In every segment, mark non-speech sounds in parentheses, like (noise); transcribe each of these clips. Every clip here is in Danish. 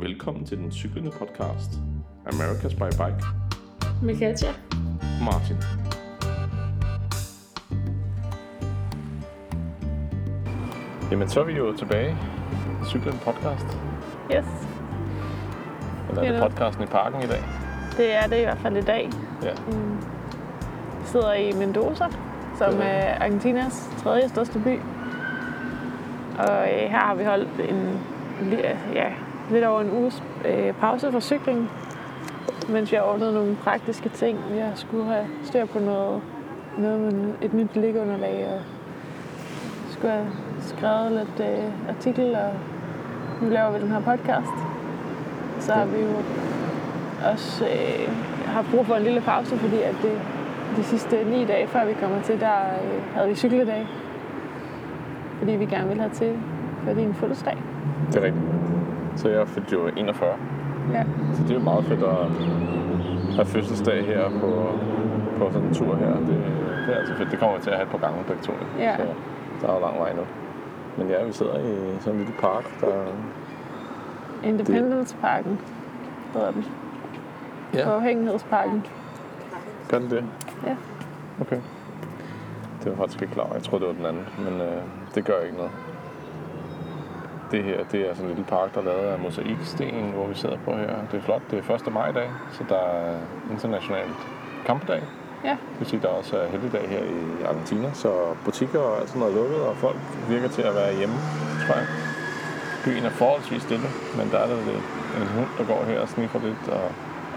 Velkommen til den cyklende podcast, America's by Bike. Med Katja. Martin. Jamen, så er vi jo tilbage i cyklende podcast. Yes, Eller er Det podcasten i parken i dag? det er det i hvert fald i dag. Ja. Mm. Sidder i Mendoza, som Det er Argentinas tredje største by. Og øh, her har vi holdt en, ja, lidt over en uges øh, pause fra cykling, mens har ordnet nogle praktiske ting. Har skulle have styr på noget, noget med et nyt liggeunderlag, og skulle have skrevet lidt øh, artikel, og nu laver vi den her podcast. Så har vi jo også øh, har brug for en lille pause, fordi at det, de sidste ni dage, før vi kommer til, der øh, havde vi cykledag. Fordi vi gerne ville have til for din fødselsdag. Det er rigtigt. Så jeg fyldte jo 41. Ja. Så det er jo meget fedt at have fødselsdag her på, på sådan en tur her. Det, det er altså fedt. Det kommer vi til at have et par gange begge to. Ja. Så der er jo lang vej nu. Men ja, vi sidder i sådan en lille park, der... Independence Parken hedder den. Ja. Uafhængighedsparken. Gør den det? Ja. Okay. Det var faktisk ikke klar. Jeg troede, det var den anden. Men øh, det gør ikke noget. Det her, det er sådan en lille park, der er lavet af mosaiksten, hvor vi sidder på her. Det er flot. Det er 1. maj i dag, så der er internationalt kampdag. Ja. Det vil sige, der også er helligdag her i Argentina, så butikker og alt sådan noget er lukket, og folk virker til at være hjemme, tror jeg. Byen er forholdsvis stille, men der er der lidt en hund, der går her og sniffer lidt, og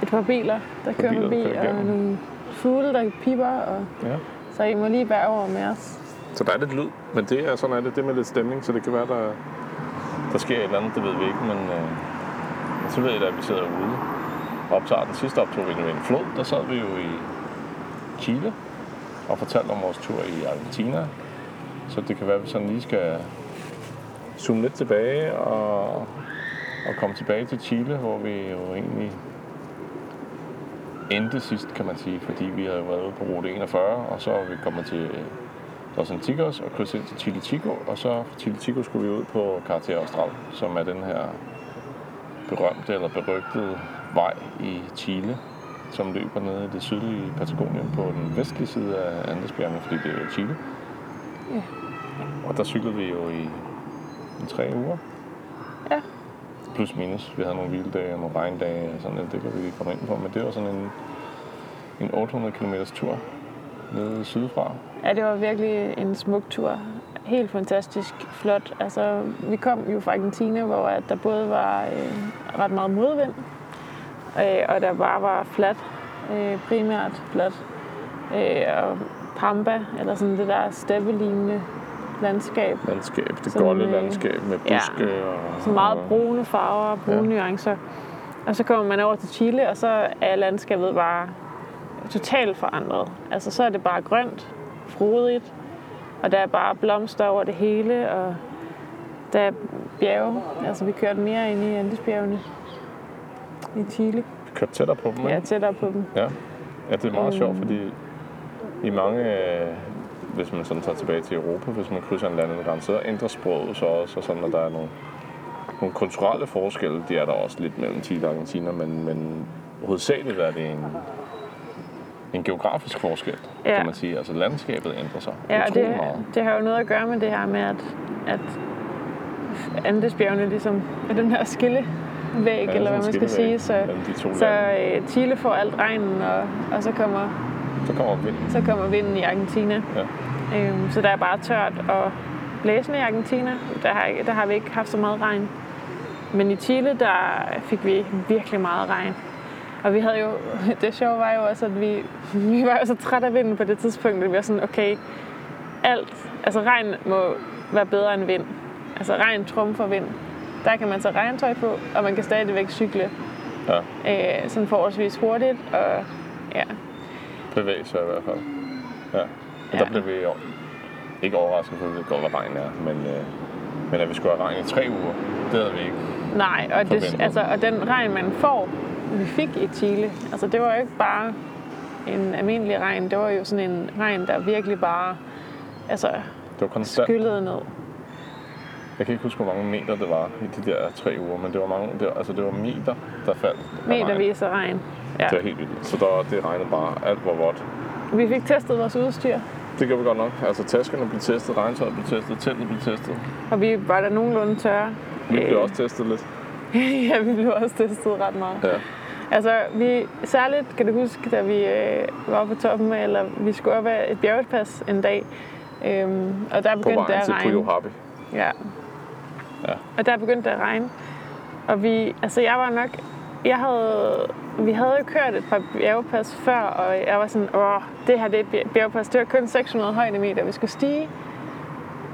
Et par biler, der kører biler, der forbi, kører og nogle fugle, der piper. Og... ja. Så I må lige bære over med os. Så der er lidt lyd, men det er sådan er det, det med lidt stemning, så det kan være, der, der sker et eller andet, det ved vi ikke, men øh, så ved jeg da, at vi sidder ude og optager den sidste optog vi ved en flod, der sad vi jo i Chile og fortalte om vores tur i Argentina, så det kan være, at vi sådan lige skal zoome lidt tilbage og, og komme tilbage til Chile, hvor vi jo egentlig endte sidst, kan man sige, fordi vi havde været på rute 41, og så er vi kommet til Los Antigos og krydset ind til Chile Chico, og så fra Chile Chico skulle vi ud på Carretera Austral, som er den her berømte eller berygtede vej i Chile, som løber ned i det sydlige Patagonien på den vestlige side af Andesbjergene, fordi det er jo Chile. Ja. Og der cyklede vi jo i, i tre uger. Ja. Plus minus. Vi havde nogle hviledage og nogle regndage og sådan noget. Det kan vi lige komme ind på. Men det var sådan en, en 800 km tur nede sydfra. Ja, det var virkelig en smuk tur. Helt fantastisk flot. Altså, vi kom jo fra Argentina, hvor at der både var øh, ret meget modvind, øh, og der bare var fladt, øh, primært fladt, øh, og pampa, eller sådan det der steppelignende landskab. Landskab, det Sådan, golde øh, landskab med ja. buske og... Så meget brune farver og brune Ja. ja. nuancer. Og så kommer man over til Chile, og så er landskabet bare totalt forandret. Altså, så er det bare grønt, frodigt, og der er bare blomster over det hele, og der er bjerge. Altså, vi kørte mere ind i Andesbjergene i Chile. Kørt tættere på dem, Ja, ikke? tættere på dem. Ja. ja, det er meget Øhm. sjovt, fordi i mange, øh, hvis man sådan tager tilbage til Europa, hvis man krydser en landegrænse, så ændrer sproget så også, og sådan, at der er nogle, nogle kulturelle forskelle. De er der også lidt mellem Chile og Argentina, men, men hovedsageligt er det en, en geografisk forskel, ja. Kan man sige. Altså landskabet ændrer sig Ja, og det, meget. det har jo noget at gøre med det her med, at, at Andesbjergene ligesom er den her skillevæg, Ja, eller hvad man skal sige. Så, så øh, Chile får alt regnen, og, og så, kommer, Så kommer vinden. så kommer vinden i Argentina. Ja. Øhm, så der er bare tørt og blæsende i Argentina. Der har, der har vi ikke haft så meget regn. Men i Chile, der fik vi virkelig meget regn. Og vi havde jo, (laughs) det sjove var jo også, at vi, (laughs) vi var jo så trætte af vinden på det tidspunkt, at vi var sådan, okay, alt, altså regn må være bedre end vind. Altså regn trumfer vind. Der kan man tage regntøj på, og man kan stadigvæk cykle ja, øh, sådan forholdsvis hurtigt. Og ja, bevæge sig i hvert fald. Ja. Og ja. Der blev vi jo ikke overrasket for, hvor godt regn er, men, øh, men at vi skulle have regn i tre uger, det havde vi ikke. Nej, og, det, altså, og den regn, man får, vi fik i Chile, altså det var jo ikke bare en almindelig regn, det var jo sådan en regn, der virkelig bare altså, Det var konstant. skyllede ned. Jeg kan ikke huske, hvor mange meter det var i de der tre uger, men det var, mange, det var, altså det var meter, der faldt. Metervis af regn. Ja. Det var helt vildt. Så der, det regnede bare alt var vådt. Vi fik testet vores udstyr, Det gjorde vi godt nok. Altså taskerne blev testet, regntøjet blev testet, teltet blev testet. og vi var da nogenlunde tørre. Vi blev Øh, også testet lidt. (laughs) ja, vi blev også testet ret meget. Ja. Altså, vi, særligt kan du huske, da vi øh, var på toppen, eller vi skulle op af et bjergpas en dag, øhm, og der På begyndte det at regne. Happy. Ja. Ja. Og der begyndte det at regne. Og vi, altså jeg var nok, jeg havde, vi havde jo kørt et par bjergpas før, og jeg var sådan, åh, det her det er et bjer- bjergpas. Det var kun 600 højdemeter, vi skulle stige.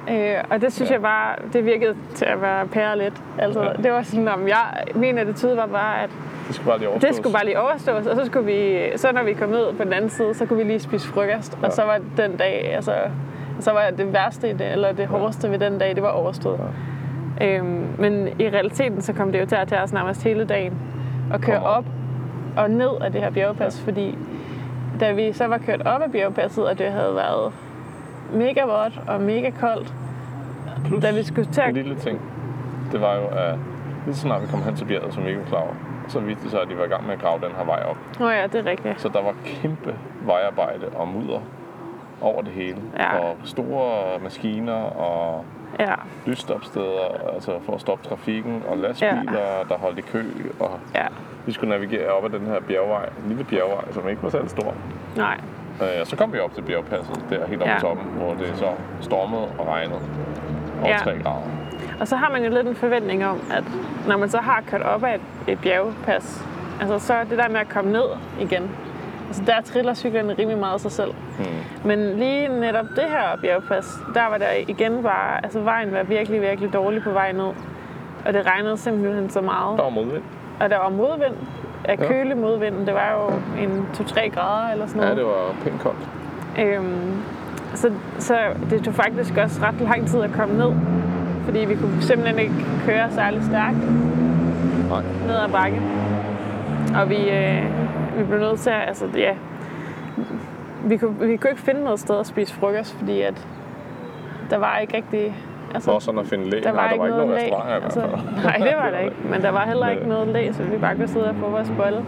Øh, og det synes Ja. ja. jeg bare, det virkede til at være pære lidt. Altså, Ja. ja. det var sådan, om jeg, min attitude var bare, at Det skulle bare lige overstås. det skulle bare lige overstås, og så skulle vi, så når vi kom ud på den anden side, så kunne vi lige spise frokost, Ja. og så var den dag, altså, så var det værste, i det, eller det hårdeste ved den dag, det var overstået. Øhm, men i realiteten, så kom det jo til at tage os nærmest hele dagen at køre op. op og ned af det her bjergpas, fordi da vi så var kørt op af bjergpasset, og det havde været mega vådt og mega koldt, Plus, da vi skulle til en lille ting, det var jo, at lige så snart vi kom hen til bjerget, som vi ikke var klar over, så viste det sig, at de var i gang med at grave den her vej op. Nå ja, det er rigtigt. Så der var kæmpe vejarbejde og mudder over det hele. Ja. Og store maskiner og Ja, lysstopsteder, altså for at stoppe trafikken, og lastbiler, der holdt i kø. Og ja, vi skulle navigere op ad den her bjergvej, en lille bjergvej, som ikke var særlig stor. nej. Øh, så kom vi op til bjergpasset, der helt oppe Ja. på toppen, hvor det så stormede og regnede over Ja. 3 grader. Og så har man jo lidt en forventning om, at når man så har kørt op ad et, et bjergpas, altså så det der med at komme ned igen, altså der triller cyklerne rimelig meget af sig selv. Hmm. Men lige netop det her bjergpas, der var der igen bare, altså vejen var virkelig, virkelig dårlig på vej ned. Og det regnede simpelthen så meget. Der var modvind. Og der var modvind, af Ja. kølig modvind. Det var jo en 2-3 grader eller sådan Ja, noget. det var pænt koldt. Øhm, så, så det tog faktisk også ret lang tid at komme ned, fordi vi kunne simpelthen ikke køre særlig stærkt Nej. ned ad bakken. Og vi, øh, vi blev nødt til at, altså ja, vi kunne, vi kunne ikke finde noget sted at spise frokost, fordi at der var ikke rigtig, altså, For sådan at finde læg. der var, Nej, der ikke var ikke noget nogen læ. restauranter i hvert Altså, nej, det var der ikke, men der var heller ikke noget læ, så vi bare kunne sidde og få vores bolle.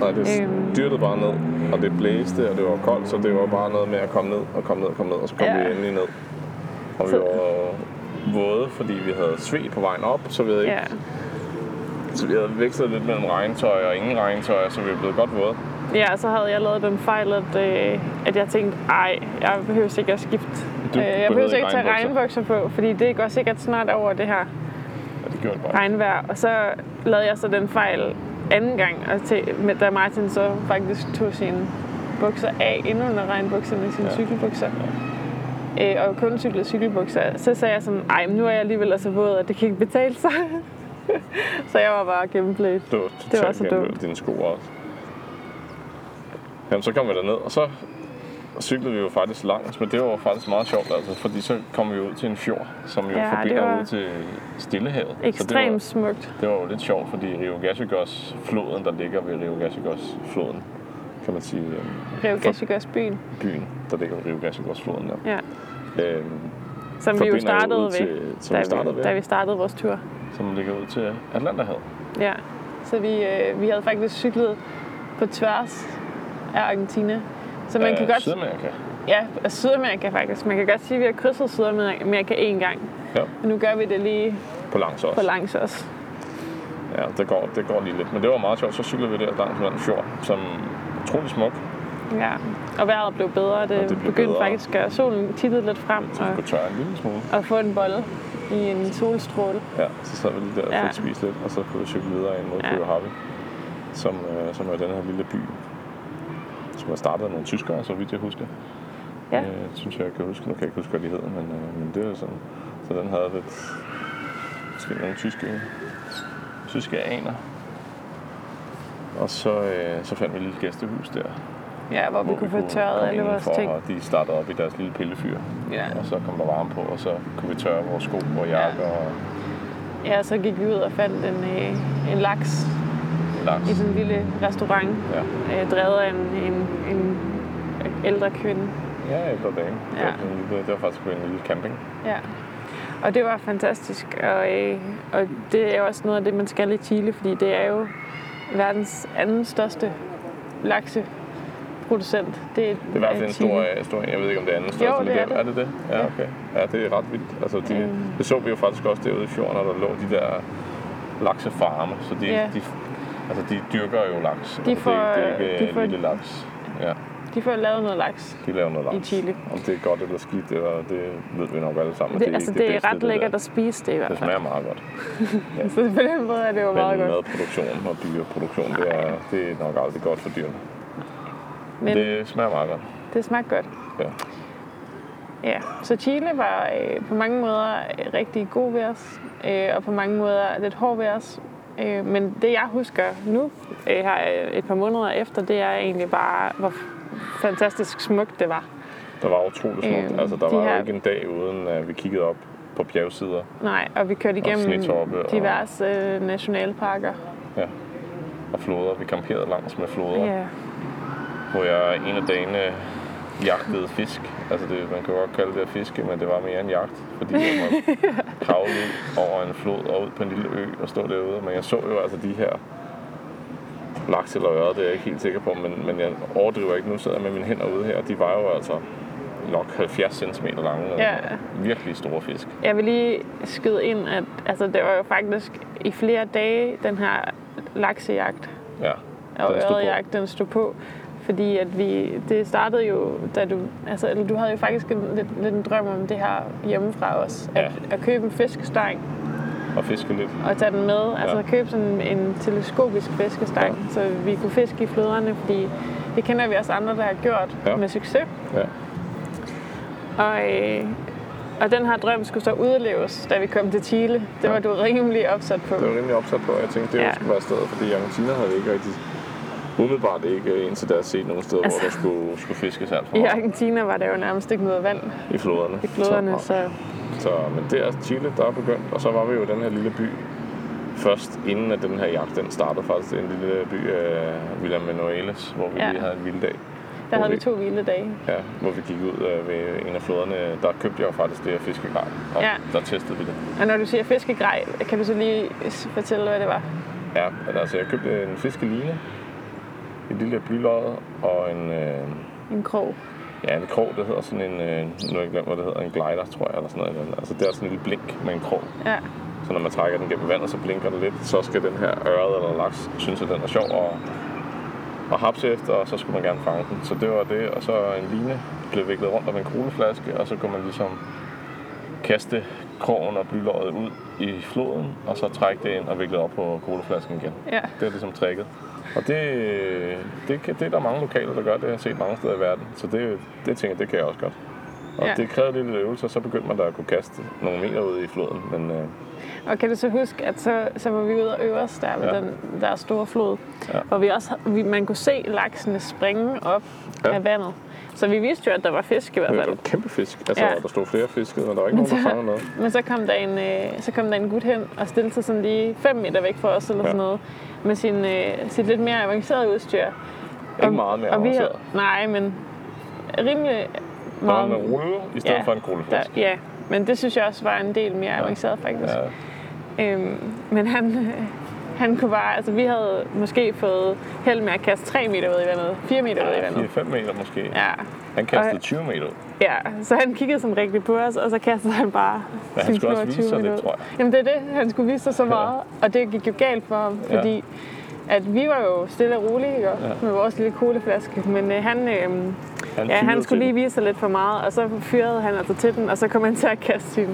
Nej, det Øhm. styrtede bare ned, og det blæste, og det var koldt, så det var bare noget med at komme ned og komme ned og komme ned, og så kom Ja. vi endelig ned. Og vi Så- var våde, fordi vi havde sved på vejen op, så vi havde, ikke, Ja. så vi havde vekslet lidt mellem regntøj og ingen regntøj, så vi blevet godt våde. Ja, så havde jeg lavet den fejl, at, øh, at jeg tænkte, ej, jeg behøver ikke at skifte. Du Øh, jeg behøver ikke tage regnbukser. på, fordi det går sikkert snart over det her Ja, det gjorde det bare. regnvejr. Og så lavede jeg så den fejl anden gang, og til, med, da Martin så faktisk tog sine bukser af inden under regnbukserne, sine Ja. ja. cykelbukser. Øh, og kun cyklede cykelbukser. Så sagde jeg sådan, men nu er jeg alligevel så våd, at det kan ikke betale sig. (laughs) så jeg var bare gennemblødt. Det var Det var så dumt. dine sko også. Jamen, så kom vi derned, og så cyklede vi jo faktisk langt, men det var faktisk meget sjovt, altså, fordi så kom vi ud til en fjord, som jo Ja, forbinder ud til Stillehavet. Så det var, Ekstremt smukt. det var jo lidt sjovt, fordi Rio Gachagos floden, der ligger ved Rio Gachagos floden, kan man sige, øhm, Rio Gachagos byen. byen, der ligger ved Rio Gachagos floden der. Ja. Øhm, Som vi jo startede ved, til, som da, vi startede ved, da vi startede vores tur. som ligger ud til Atlanterhavet. Ja. Så vi, øh, vi havde faktisk cyklet på tværs af Argentina. Så man Øh, kan godt... Sydamerika. Ja, af Sydamerika faktisk. Man kan godt sige, at vi har krydset Sydamerika én gang. Ja, Men nu gør vi det lige på langs også. på langs også. Ja, det går, det går lige lidt. Men det var meget sjovt. Så cyklede vi der langs med den fjord, som er utrolig smuk. Ja. Og vejret blev bedre. Det, Og det begyndte bedre. faktisk at solen tittede lidt frem Så og, kunne tørre en lille smule. og få en bolle i en solstråle. Ja, så sad vi lige der og Ja. fik spist lidt, og så kunne vi cykle videre ind mod Ja. Happy, som, øh, som er den her lille by, er startet af nogle tyskere, så vidt jeg husker. Ja. Øh, synes jeg, jeg kan huske. Nu kan jeg ikke huske, hvad de hedder, men, øh, men det er sådan. Så den havde lidt, måske nogle tyske, tyske aner. Og så, øh, så fandt vi et lille gæstehus der, Ja, hvor vi kunne få tørret alle vores ting. Og de startede op i deres lille pillefyr. Ja. Og så kom der varme på, og så kunne vi tørre vores sko og jakker og Ja, så gik vi ud og fandt en, øh, en laks laks. i sådan en lille restaurant, Ja. øh, drevet af en, en, en ældre kvinde. Ja, ældre dame. Ja. Det, var, det var faktisk på en lille camping. Ja. Og det var fantastisk. Og, øh, og det er også noget af det, man skal i Chile, fordi det er jo verdens anden største lakseproducent. Det er, Det er i hvert fald en stor, stor en. Jeg ved ikke, om det er anden største, Jo, det er det. er det det? Ja, okay. Ja, det er ret vildt. Altså, de, Øhm. det så vi jo faktisk også derude i fjorden, når der lå de der laksefarme. Så de, Ja. de, altså, de dyrker jo laks. De Altså, får- det, er ikke- det er de ikke får- lille laks. Ja, De får lavet noget laks. de laver noget laks. I Chile. Om det er godt eller skidt, det, var, det ved vi nok alle sammen. Det, er altså, ikke det er bedste, ret det lækkert der. at spise det i hvert Det fald. smager meget godt. (laughs) Så på den måde er det jo meget Men godt. madproduktion og dyreproduktion, det er, det er nok aldrig godt for dyrene. Men det, Det smager meget godt. det smagte godt. Ja. Ja, så Chile var øh, på mange måder rigtig god ved os, øh, og på mange måder lidt hård ved os. Øh, men det jeg husker nu, øh, her øh, et par måneder efter, det er egentlig bare, hvor fantastisk smukt det var. Det var utroligt smukt. Øhm, altså, der de var her- ikke en dag, uden at vi kiggede op på bjergsider. Nej, og vi kørte igennem snetoppe og- diverse øh, nationalparker. Ja. Og floder. Vi camperede langs med floder, Ja, hvor jeg en af dagene jagtede fisk. Altså, det, man kan godt kalde det at fiske, men det var mere en jagt, fordi jeg måtte (laughs) kravle over en flod og ud på en lille ø og stå derude. Men jeg så jo altså de her laks eller øre, det er jeg ikke helt sikker på, men, men jeg overdriver ikke. Nu sidder jeg med mine hænder ude her. De var jo altså nok 70 cm lange. og Ja. Virkelig store fisk. Jeg vil lige skyde ind, at altså, det var jo faktisk i flere dage, den her laksejagt Ja. og Den stod på. ørredjagt, den stod på. Fordi at vi, det startede jo, da du, altså, eller du havde jo faktisk en, lidt, lidt en drøm om det her hjemmefra os. At, Ja. at købe en fiskestang Og fiske lidt. og tage den med. Altså Ja. købe sådan en teleskopisk fiskestang, ja. så vi kunne fiske i floderne, fordi det kender vi også andre, der har gjort Ja. med succes. Ja. Og, øh, og den her drøm skulle så udleves, da vi kom til Chile. Det var du rimelig opsat på. Det var rimelig opsat på, og jeg tænkte, det Ja. skulle være stedet, fordi Argentina havde ikke rigtig umiddelbart ikke indtil da set nogen steder, altså, hvor der skulle, skulle fiskes alt for I Argentina var der jo nærmest ikke noget vand i floderne. i floderne, Så, så så, men det er Chile, der er begyndt, og så var vi jo i den her lille by først, inden at den her jagt den startede faktisk. Er en lille by af Villa Manueles, hvor vi Ja. lige havde en vild dag. der havde vi- vi to vilde dage. Ja, hvor vi gik ud øh, ved en af floderne. Der købte jeg faktisk det her fiskegrej, og Ja. der testede vi det. Og når du siger fiskegrej, kan du så lige fortælle, hvad det var? Ja, altså jeg købte en fiskeline, et lille blylod og en, øh, En krog. ja, en krog, det hedder sådan en, øh, nu har jeg glemt, hvad det hedder, en glider, tror jeg, eller sådan noget. Altså det er sådan en lille blink med en krog. Ja, Så når man trækker den gennem vandet, så blinker den lidt. Så skal den her ørred eller laks synes, at den er sjov og, og hapse efter, og så skulle man gerne fange den. Så det var det, og så en line blev viklet rundt om en kugleflaske, og så kunne man ligesom kaste krogen og blylåret ud i floden, og så trække det ind og vikle op på kugleflasken igen. ja. Det er ligesom tricket. Og det, det, kan- det er der mange lokaler, der gør. Det har jeg set mange steder i verden. Så det, det tænker jeg, det kan jeg også godt. Og ja. det krævede lidt øvelse, og så begyndte man da at kunne kaste nogle meter ud i floden. Men øh, Og kan du så huske, at så, så var vi ude og øve os der ved Ja. den der store flod, Ja. hvor vi også, vi, man kunne se laksene springe op Ja. af vandet. Så vi vidste jo, at der var fisk i hvert det var fald. en kæmpe fisk. Altså, Ja. ja. der stod flere fisk, og der var (laughs) ikke Men nogen, der fangede noget. Men så kom der en, øh, så kom der en gut hen og stillede sig sådan lige 5 meter væk fra os eller Ja. sådan noget, med sin, øh, sit lidt mere avancerede udstyr. Ikke meget mere og vi avanceret. Nej, men rimelig Der var meget. en rulle i stedet Ja. for en Der, kugleflaske. ja, men det synes jeg også var en del mere avanceret faktisk. Ja. Øhm, men han, han kunne bare, altså vi havde måske fået held med at kaste 3 meter ud i vandet, 4 meter ud i Ja, vandet. 4-5 meter måske. Ja, Han kastede Og- 20 meter ud. ja, så han kiggede sådan rigtig på os, og så kastede han bare Men han skulle også 25 vise sig ud. tror jeg. Jamen det er det, han skulle vise sig så meget, og det gik jo galt for ham, Ja. fordi at vi var jo stille og rolige ikke? Ja. med vores lille colaflaske, men øh, han, øh, Han, ja, han skulle lige vise sig lidt for meget, og så fyrede han altså til den, og så kom han til at kaste sin,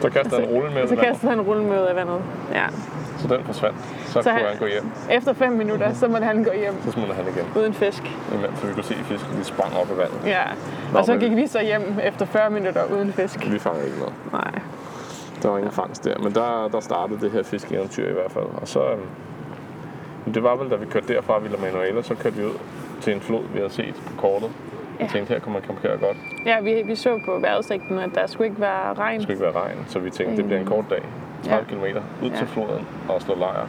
Så kastede han (laughs) rulle med så ud i vandet, kastede han rullen med af vandet. Ja. Så den forsvandt. Så, Så kunne han- han gå hjem. Efter 5 minutter, så måtte han gå hjem Så smuttede han igen. uden fisk. Imens så vi kunne se, at fisken de sprang op i vandet. Ja, Nå, og så men- gik vi så hjem efter 40 minutter uden fisk. Vi fangede ikke noget. Nej. Der var ingen fangst der, men der, der startede det her fiskeeventyr i hvert fald. Og så, men det var vel, da vi kørte derfra Villa Manuela, så kørte vi ud til en flod, vi havde set på kortet. Jeg Ja. tænkte, her kunne man campere godt. Ja, vi, vi så på vejrudsigten, at der skulle ikke være regn. Det skulle ikke være regn, så vi tænkte, det bliver en kort dag. 30 Ja. km ud Ja. til floden og slå lejr,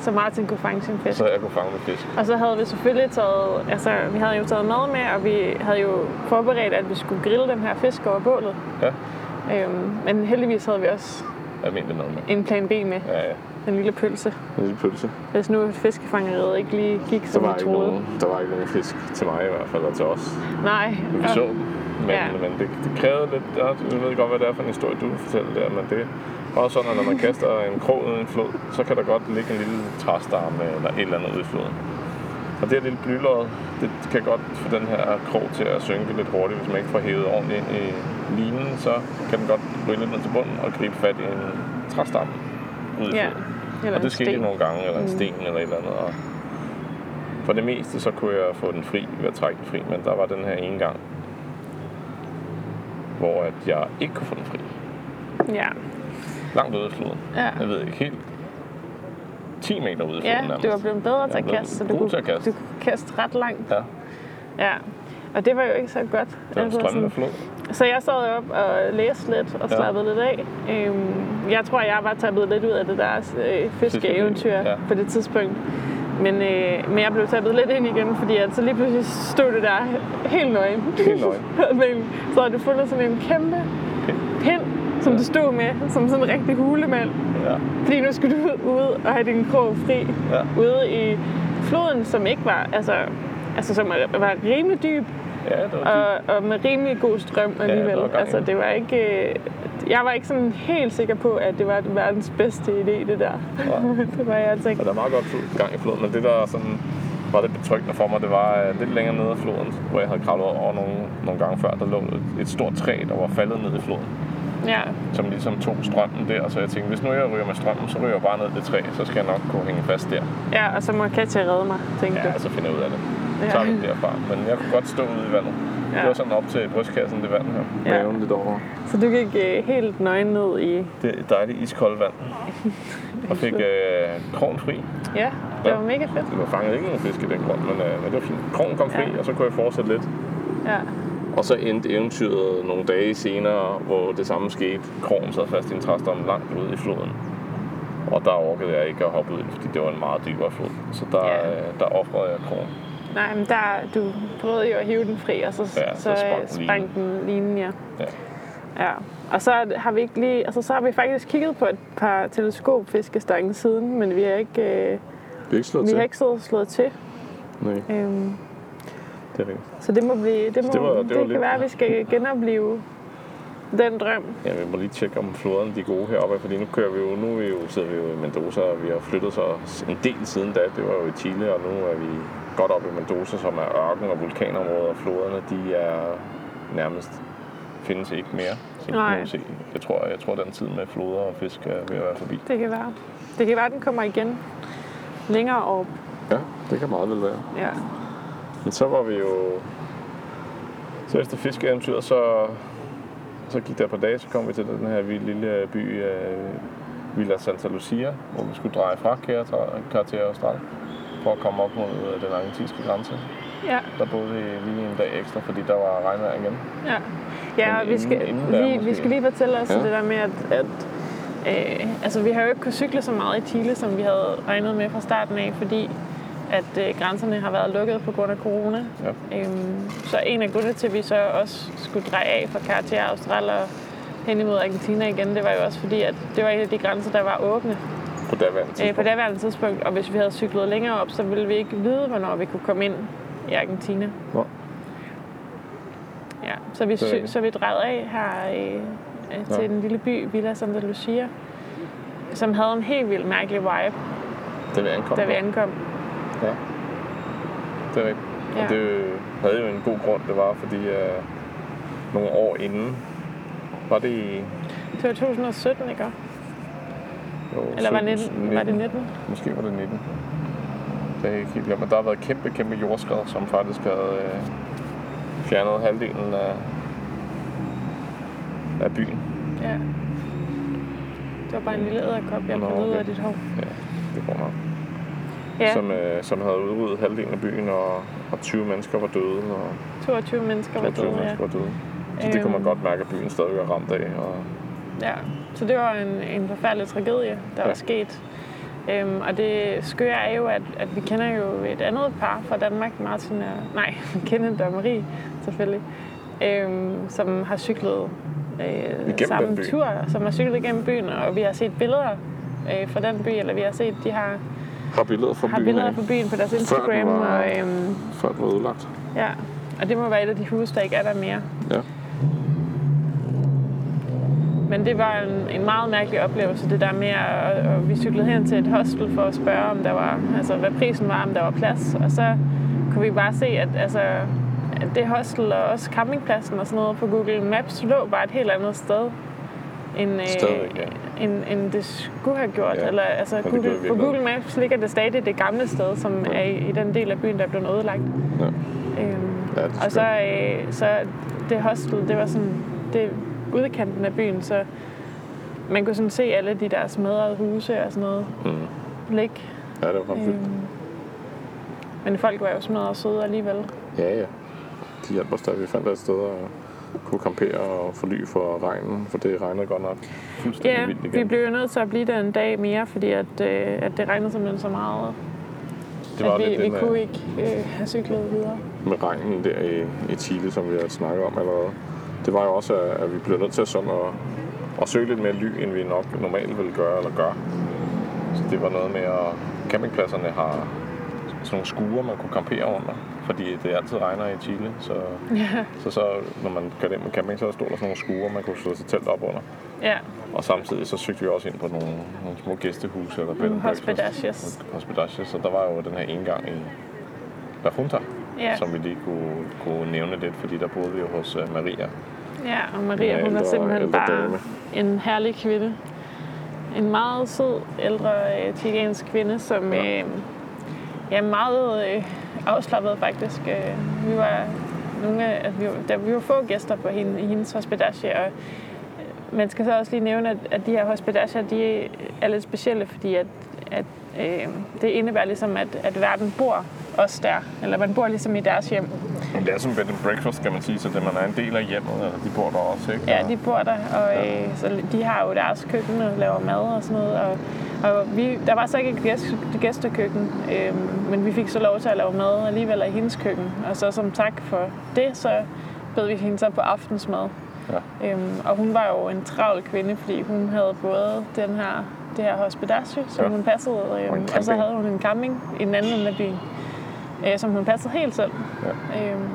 Så Martin kunne fange sin fisk. så jeg kunne fange med fisk. Og så havde vi selvfølgelig taget, altså vi havde jo taget mad med, og vi havde jo forberedt, at vi skulle grille den her fisk over bålet. Ja, Øhm, men heldigvis havde vi også Almindelig mad med. en plan B med. Ja, ja. En lille pølse. En lille pølse. Hvis nu fiskefangeriet ikke lige gik, Der som var, vi ikke troede. nogen, der var ikke nogen fisk til mig i hvert fald, og til os. Nej. Vi så dem. Men, Ja. men det, det krævede lidt, jeg ved godt, hvad det er for en historie, du vil fortælle der, men det også sådan, at når man kaster en krog ud i en flod, så kan der godt ligge en lille træstamme eller et eller andet ude i floden. Og det her lille blylod, det kan godt få den her krog til at synke lidt hurtigt, hvis man ikke får hævet ordentligt ind i linen, så kan den godt ryge lidt ned til bunden og gribe fat i en træstamme ude i Ja. floden. Eller Og det skete sten. nogle gange, eller en sten eller et eller andet. Og for det meste, så kunne jeg få den fri ved at trække den fri, men der var den her ene gang, hvor at jeg ikke kunne få den fri. Ja. Langt ude i floden. Ja. Jeg ved ikke, helt 10 meter ude i floden Ja, nærmest. du var blevet bedre til at kaste, så du kunne, til at kaste. du kunne kaste ret langt. Ja, Ja. Og det var jo ikke så godt. det var Altså sådan- flod. Så jeg sad op og læste lidt og Ja. slappede lidt af. Øhm, jeg tror, jeg var tappet lidt ud af det der øh, fiskeeventyr Ja. på det tidspunkt. Men, øh, men jeg blev tappet lidt ind igen, fordi at så lige pludselig stod det der helt nøgen. Helt nøgen. (laughs) Men så havde du fundet sådan en kæmpe pind, som du stod med, som sådan en rigtig hulemand. Ja. Fordi nu skulle du ud og have din krog fri Ja. ude i floden, som ikke var, altså, altså som var rimelig dyb, ja, det var og, og med rimelig god strøm alligevel. der var gang i altså, det var ikke... øh, Jeg var ikke sådan helt sikker på, at det var den verdens bedste idé, det der. Nej. (laughs) det var jeg altså Og ikke. der er meget godt gang i floden, men det der sådan var det betryggende for mig, det var øh, lidt længere nede af floden, hvor jeg havde kravlet over nogle, nogle gange før, der lå et, et stort træ, der var faldet ned i floden. Ja, som ligesom tog strømmen der, så jeg tænkte, hvis nu jeg ryger med strømmen, så ryger jeg bare ned det træ, så skal jeg nok kunne hænge fast der. ja, og så må Katja redde mig, tænkte Ja, du. så finder jeg ud af det. Ja. Så er det derfra. Men jeg kunne godt stå ude i vandet. Ja. Det var sådan op til brystkassen, det vand her. Ja. Maven lidt over. Så du gik øh, helt nøgen ned i... Det er dejligt iskoldt vand. Og fik (laughs) øh, krogen fri. Ja, det Ja. var mega fedt. Det var fanget ikke nogen fisk i den grund, men, øh, men det var fint. Krogen kom fri, Ja. og så kunne jeg fortsætte lidt. Ja, Og så endte eventyret nogle dage senere, hvor det samme skete. Krogen sad fast i en træstamme langt ude i floden. Og der orkede jeg ikke at hoppe ud, fordi det var en meget dybere flod. Så der, Ja. øh, der offrede jeg krogen. nej, men der, du prøvede jo at hive den fri, og så, Ja, så, så sprang den sprang den linen, ja. Ja. Ja, og så har vi ikke lige, altså så har vi faktisk kigget på et par teleskopfiskestange siden, men vi har ikke, øh, Vi er ikke slået vi har ikke slået, slået til. Nej, Øhm, det er rigtigt. så det må blive, det, må, det var- det det, var det lidt- kan være, at vi skal genopleve den drøm. Ja, vi må lige tjekke, om floderne de er gode heroppe, fordi nu kører vi jo, nu er vi jo, sidder vi jo i Mendoza, og vi har flyttet så en del siden da. Det var jo i Chile, og nu er vi godt oppe i Mendoza, som er ørken- og vulkanområder, og floderne, de er nærmest findes ikke mere. Så Nej. se. Jeg tror, jeg tror, den tid med floder og fisk er ved at være forbi. Det kan være. Det kan være, at den kommer igen længere op. Ja, det kan meget vel være. Ja. Men så var vi jo... Så efter fiskeeventyret, så, så gik der et par dage, så kom vi til den her vilde lille by, uh, Villa Santa Lucia, hvor vi skulle dreje fra Cartier Austral for at komme op mod øh, den argentinske grænse. Ja, Der boede vi lige en dag ekstra, fordi der var regnvejr igen. ja. Ja, og vi skal, inden- inden der lige, vi skal lige fortælle os ja. det der med, at, at øh, altså, vi har jo ikke kunnet cykle så meget i Chile, som vi havde regnet med fra starten af, fordi at øh, grænserne har været lukket på grund af corona. Ja. Øhm, så en af grundene til, at vi så også skulle dreje af fra Cartier Austral og hen imod Argentina igen, det var jo også fordi, at det var en af de grænser, der var åbne På daværende øh, på tidspunkt. daværende tidspunkt. Og hvis vi havde cyklet længere op, så ville vi ikke vide, hvornår vi kunne komme ind i Argentina. Nå. Ja, så vi, sy- så vi drejede af her øh, øh, til Nå. en lille by, Villa Santa Lucia, som havde en helt vildt mærkelig vibe, Da vi ankom. da vi ankom. Ja. Det er rigtigt. Ja. Og det havde jo en god grund, det var, fordi uh, nogle år inden, var det i... Det var 2017, ikke? Jo, Eller var, 17, 19, var det 19? Måske var det 19. Det er ikke helt glemt. Men der har været kæmpe, kæmpe jordskred, som faktisk havde øh, fjernet halvdelen af, af byen. Ja. Det var bare en lille æderkop, jeg Nå, kom ud okay. af dit hår. Ja, det går nok. Ja, Som, øh, som havde udryddet halvdelen af byen, og, og 20 mennesker var døde, og 22 mennesker var 22 døde, ja. mennesker var døde. Så det kunne man Øhm. godt mærke, at byen stadig var ramt af. Og, Ja, så det var en, en forfærdelig tragedie, der Ja. var sket. Øhm, og det skøre er jo, at, at vi kender jo et andet par fra Danmark, Martin og... Nej, (laughs) Kenneth og Marie, selvfølgelig. Øhm, som har cyklet øh, samme tur, som har cyklet igennem byen, og vi har set billeder øh, fra den by, eller vi har set, de har, Har billeder fra har byen billeder af, fra byen på deres den Instagram, var- og øhm, før den var udlagt. ja, og det må være et af de huse, der ikke er der mere. Ja. Men det var en, en meget mærkelig oplevelse, det der med, at, at vi cyklede hen til et hostel for at spørge, om der var, altså hvad prisen var, om der var plads. Og så kunne vi bare se, at, altså, at det hostel og også campingpladsen og sådan noget på Google Maps lå bare et helt andet sted, end, Stadigvæk, ja. end, end det skulle have gjort. Ja, Eller, altså, Google, på. Google Maps ligger det stadig det gamle sted, som Ja. er i, i den del af byen, der er blevet ødelagt. ja. Øhm, Ja, og så, øh, så det hostel, det var sådan, det udkanten af byen, så man kunne sådan se alle de der smadrede huse og sådan noget Mm. ligge. Ja, det var. Øhm, men folk var jo smadret søde alligevel. Ja, ja. De hjalp os, da vi fandt et sted at kunne campere og forly for regnen, for det regnede godt nok fuldstændig Ja, vildt vi igen. blev jo nødt til at blive der en dag mere, fordi at, øh, at det regnede simpelthen så meget, det var at vi, lidt vi det med, kunne ikke øh, have cyklet videre. med regnen der i, i Chile, som vi har snakket om allerede. Det var jo også, at, vi blev nødt til at, sådan at, at søge lidt mere ly, end vi nok normalt ville gøre eller gør. Så det var noget med, at campingpladserne har sådan nogle skuer, man kunne campere under, fordi det altid regner i Chile. Så, Ja, så, så når man kørte ind med camping, så stod der sådan nogle skuer, man kunne slå sit telt op under. ja. Og samtidig så søgte vi også ind på nogle, nogle små gæstehuse eller bed and breakfast. Så der var jo den her indgang i La Junta, Ja. som vi lige kunne, kunne nævne lidt, fordi der boede vi jo hos uh, Maria. Ja, og Maria, hun er simpelthen ældre bare dame. en herlig kvinde. En meget sød, ældre øh, chilensk kvinde, som Ja. øh, ja, meget øh, afslappet faktisk. Øh, vi var nogle af, at vi, var, der, vi var få gæster på hende, i hendes hospedage, og øh, man skal så også lige nævne, at, at de her hospedager, de er lidt specielle, fordi at, at øh, det indebærer ligesom, at, at verden bor også der, eller man bor ligesom i deres hjem. Men det er som bed and breakfast, kan man sige, så det, man er en del af hjemmet, eller de bor der også, ikke? Ja, de bor der, og øh, så de har jo deres køkken og laver mad og sådan noget. Og, og vi, der var så ikke et gæst, gæstekøkken, øh, men vi fik så lov til at lave mad alligevel af hendes køkken. Og så som tak for det, så bød vi hende så på aftensmad. Ja. Øhm, og hun var jo en travl kvinde, fordi hun havde både den her, det her hospedage, som Ja. hun passede, Og øhm, og, så havde hun en camping i den anden ende af byen, øh, som hun passede helt selv. Ja. Øhm,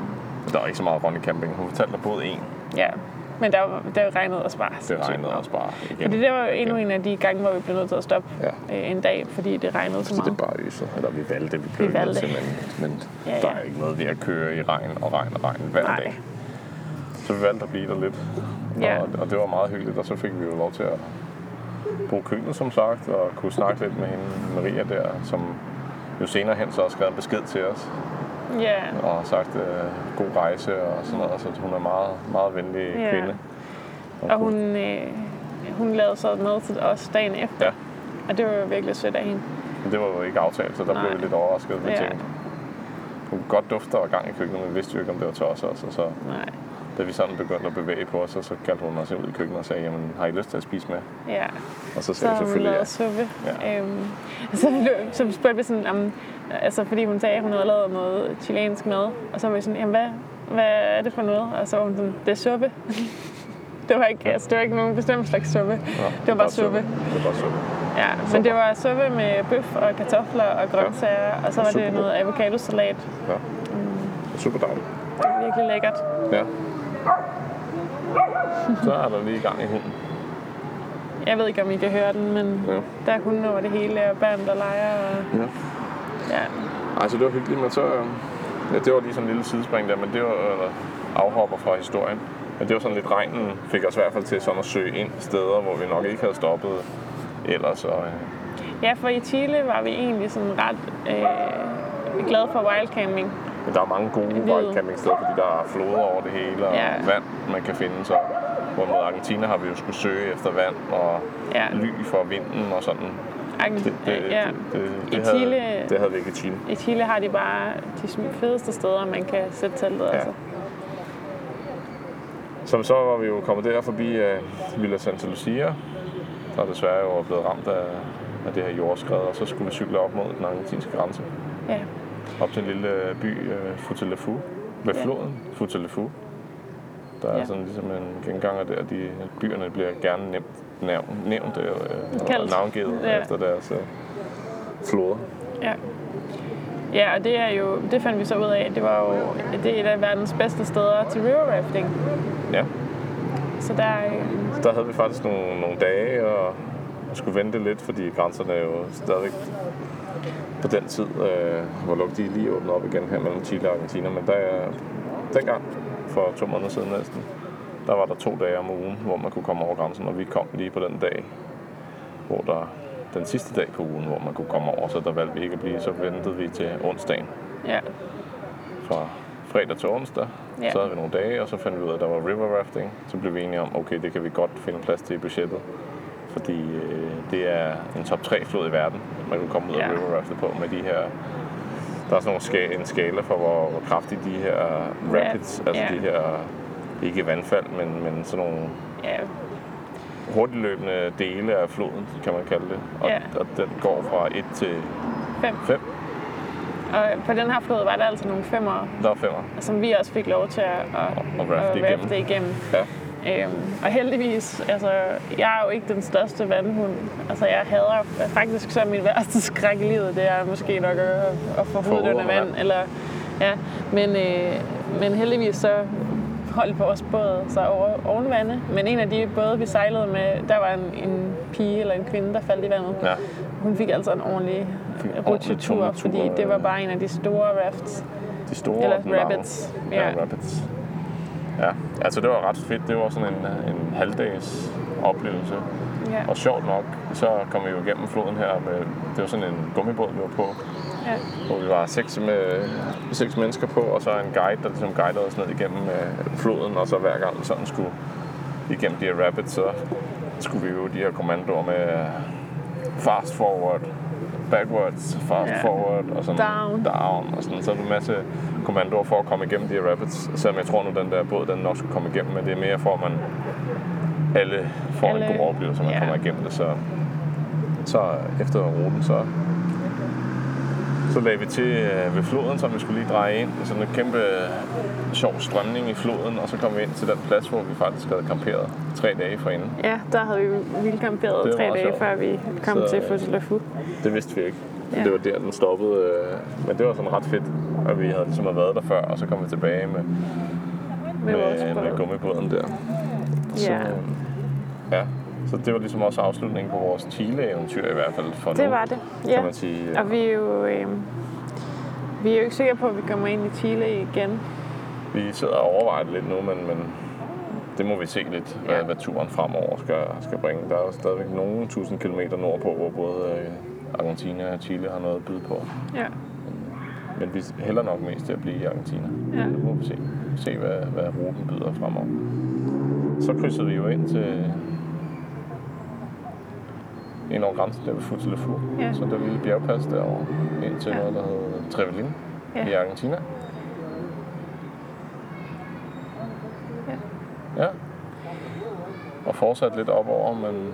Der var ikke så meget rundt i camping. Hun fortalte, der boede en. ja. Men der, var- der regnede også bare. Det regnede meget. også bare igen. Fordi det var jo endnu en af de gange, hvor vi blev nødt til at stoppe Ja. øh, en dag, fordi det regnede så Så det meget. bare øsede. Eller vi valgte, vi blev Vi valgte. til, men, men Ja, der ja. er ikke noget ved at køre i regn og regn og regn hver Nej. dag. Så vi valgte at blive der lidt. Ja. Og, og det var meget hyggeligt, og så fik vi jo lov til at bruge køkkenet, som sagt, og kunne snakke lidt med hende, Maria der, som jo senere hen så har skrevet en besked til os, Ja, og har sagt øh, god rejse og sådan noget, så hun er meget, meget venlig Ja. kvinde. og hun, øh, hun lavede så mad til os dagen efter. Ja, Og det var jo virkelig sødt af hende. men det var jo ikke aftalt, så der Nej. blev vi lidt overrasket. Ja. tænkte, hun kunne godt dufte og gang i køkkenet, men vi vidste jo ikke, om det var til os også. Og så Nej. Da vi sådan begyndte at bevæge på os, så, så kaldte hun os ud i køkkenet og sagde, jamen har I lyst til at spise med? Ja, Og så så sagde har hun selvfølgelig ja. suppe. Ja. Øhm, så, så spurgte vi sådan, om, altså fordi hun sagde, at hun havde lavet noget chilensk mad. Og så var vi sådan, jamen hvad, hvad er det for noget? Og så var hun sådan, det er suppe. (laughs) det var ikke, altså, det var ikke nogen bestemt slags suppe. Nå, Det var bare suppe. Det var bare suppe. Ja, men det var suppe med bøf og kartofler og grøntsager, og så var det noget avocadosalat. Ja. Super dejligt. Det var virkelig lækkert. Ja. Så er der lige i gang i hunden. Jeg ved ikke, om I kan høre den, men Ja. der er hunde over det hele, og børn, der leger. Og, ja. ja. Altså det var hyggeligt, men så... øh, Ja, det var lige sådan en lille sidespring der, men det var eller, afhopper fra historien. Men det var sådan lidt regnen fik os i hvert fald til sådan at søge ind steder, hvor vi nok ikke havde stoppet ellers. Og, øh, ja, for i Chile var vi egentlig sådan ret øh, glade for wildcamping. Men der er mange gode wildcampingsteder, fordi der er floder over det hele og Ja. vand, man kan finde. Så hvor med Argentina har vi jo skulle søge efter vand og Ja. ly for vinden og sådan. Argen- Det, det, ja. det, det, I det, Chile- havde, det havde vi ikke i Chile. I Chile har de bare de fedeste steder, man kan sætte teltet. Altså. Som så var vi jo kommet der forbi uh, Villa Santa Lucia, der desværre jo er blevet ramt af, af det her jordskred, og så skulle vi cykle op mod den argentinske grænse. Ja. Op til en lille øh, by, uh, Futalefu, ved Ja. floden Futalefu. Der er Ja. sådan ligesom en genganger der. De, byerne bliver gerne nemt nævnt, nævnt øh, og navngivet Ja. efter deres øh, floder. Ja. Ja, og det er jo, det fandt vi så ud af, det var jo, det er et af verdens bedste steder til river rafting. Ja. Så der, øh, Så der havde vi faktisk nogle, nogle dage og, og skulle vente lidt, fordi grænserne er jo stadigvæk på den tid, øh, hvor lukket de lige åbnet op igen her mellem Chile og Argentina. Men der, dengang, for to måneder siden næsten, der var der to dage om ugen, hvor man kunne komme over grænsen, og vi kom lige på den dag, hvor der den sidste dag på ugen, hvor man kunne komme over, så der valgte vi ikke at blive, så ventede vi til onsdagen. ja, Fra fredag til onsdag, Ja. så havde vi nogle dage, og så fandt vi ud af, at der var river rafting. Så blev vi enige om, okay, det kan vi godt finde plads til i budgettet. Fordi øh, det er en top 3 flod i verden, man kan komme ud Ja. og river rafte på med de her... Der er sådan nogle ska- en skala for, hvor, hvor kraftige de her rapids, Ja. altså Ja. de her, ikke vandfald, men, men sådan nogle ja, hurtigløbende dele af floden, kan man kalde det. Og, Ja. og den går fra 1 til fem. 5. Og på den her flod var der altså nogle femmer, Der er 5'er. som vi også fik lov til at, at, Og rafte at igennem. rafte igennem. Ja. Øhm, og heldigvis, altså, jeg er jo ikke den største vandhund. Altså, jeg hader faktisk så min værste skræk i livet, det er måske nok at, at få hovedet under vand. Eller, ja. men, øh, men heldigvis så holdt vores båd sig over oven vande. Men en af de både, vi sejlede med, der var en, en pige eller en kvinde, der faldt i vandet. Ja. Hun fik altså en ordentlig rutsjetur, fordi det var bare en af de store rafts. De store Eller rapids. Ja, Ja. rapids. Ja, altså det var ret fedt. Det var sådan en, øh, en halvdags oplevelse. Ja. Og sjovt nok, så kom vi jo igennem floden her med, det var sådan en gummibåd, vi var på, Ja. hvor vi var seks, med, seks mennesker på, og så en guide, der ligesom guidede os ned igennem øh, floden, og så hver gang vi sådan skulle igennem de her rapids, så skulle vi jo de her kommandoer med øh, fast forward, backwards, fast Ja. forward, og sådan Down. down, og sådan. Så er der en masse kommandoer for at komme igennem de her rapids, selvom jeg tror nu, den der båd, den nok skulle komme igennem, men det er mere for, at man alle får alle, en god oplevelse, man ja. kommer igennem det. Så, så efter ruten, så, så lagde vi til øh, ved floden, så vi skulle lige dreje ind sådan en kæmpe sjov strømning i floden, og så kom vi ind til den plads, hvor vi faktisk havde camperet tre dage forinden. Ja, der havde vi vildkamperet Det tre dage, sjovt. før vi kom Så, til øh, Fødselafu. Det vidste vi ikke. Ja. Det var der, den stoppede. øh, Men det var sådan ret fedt, at vi havde ligesom været der før, og så kom vi tilbage med, Med med, med båd. gummibåden der. Så, Ja. ja, så det var ligesom også afslutningen på vores Chile-eventyr i hvert fald for Det nu, var det, kan ja. man sige. Og vi er jo... Øh, vi er jo ikke sikre på, at vi kommer ind i Chile igen. Vi sidder og overvejer det lidt nu, men, men det må vi se lidt, hvad, Ja. hvad turen fremover skal, skal bringe. Der er jo stadigvæk nogle tusind kilometer nordpå, hvor både øh, Argentina og Chile har noget at byde på. Ja. Men vi hælder nok mest til at blive i Argentina. Ja. Nu må vi se, se hvad, hvad ruten byder fremover. Så krydsede vi jo ind til ind over grænsen der ved Futalefu. Ja. Så der lille bjergpas derovre ind til Ja. noget, der hedder Trevelin Ja. i Argentina. Ja. Og fortsat lidt op over, men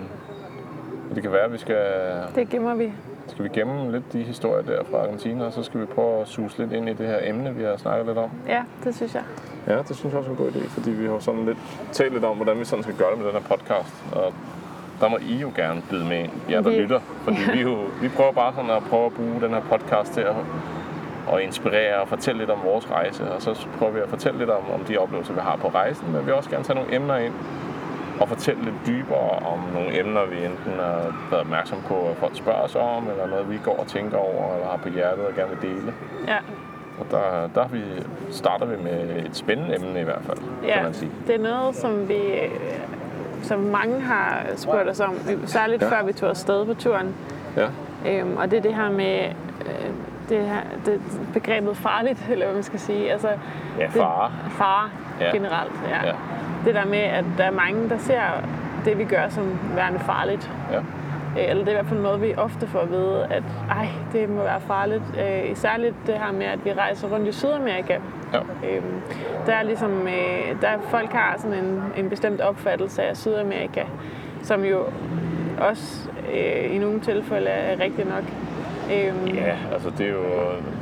det kan være, at vi skal, Det gemmer vi. skal vi gemme lidt de historier der fra Argentina, og så skal vi prøve at suge lidt ind i det her emne, vi har snakket lidt om. Ja, det synes jeg. Ja, det synes jeg også er en god idé, fordi vi har sådan lidt talt lidt om, hvordan vi sådan skal gøre det med den her podcast. Og der må I jo gerne byde med ind, jer der Vi- lytter. Fordi vi, jo, vi prøver bare sådan at prøve at bruge den her podcast til at, at inspirere og fortælle lidt om vores rejse. Og så prøver vi at fortælle lidt om, om de oplevelser, vi har på rejsen. Men vi vil også gerne tage nogle emner ind og fortælle lidt dybere om nogle emner, vi enten har været opmærksom på, at folk spørger os om, eller noget, vi går og tænker over, eller har på hjertet og gerne vil dele. Ja, Og der, der vi, starter vi med et spændende emne i hvert fald, kan ja. man sige. det er noget, som vi som mange har spurgt os om, særligt Ja. før vi tog afsted på turen. Ja, Øhm, og det er det her med øh, det her, det, begrebet farligt, eller hvad man skal sige. Altså, ja det- fare. Fare Ja. generelt, ja. Ja. Det der med, at der er mange, der ser det, vi gør som værende farligt. Ja. Øh, Eller det er i hvert fald noget, vi ofte får at vide, at ej, det må være farligt. Øh, Særligt det her med, at vi rejser rundt i Sydamerika. Ja. Øhm, Der er ligesom, øh, der er, folk har sådan en, en bestemt opfattelse af Sydamerika, som jo også øh, i nogle tilfælde er rigtig nok. Øhm, Ja, altså det er jo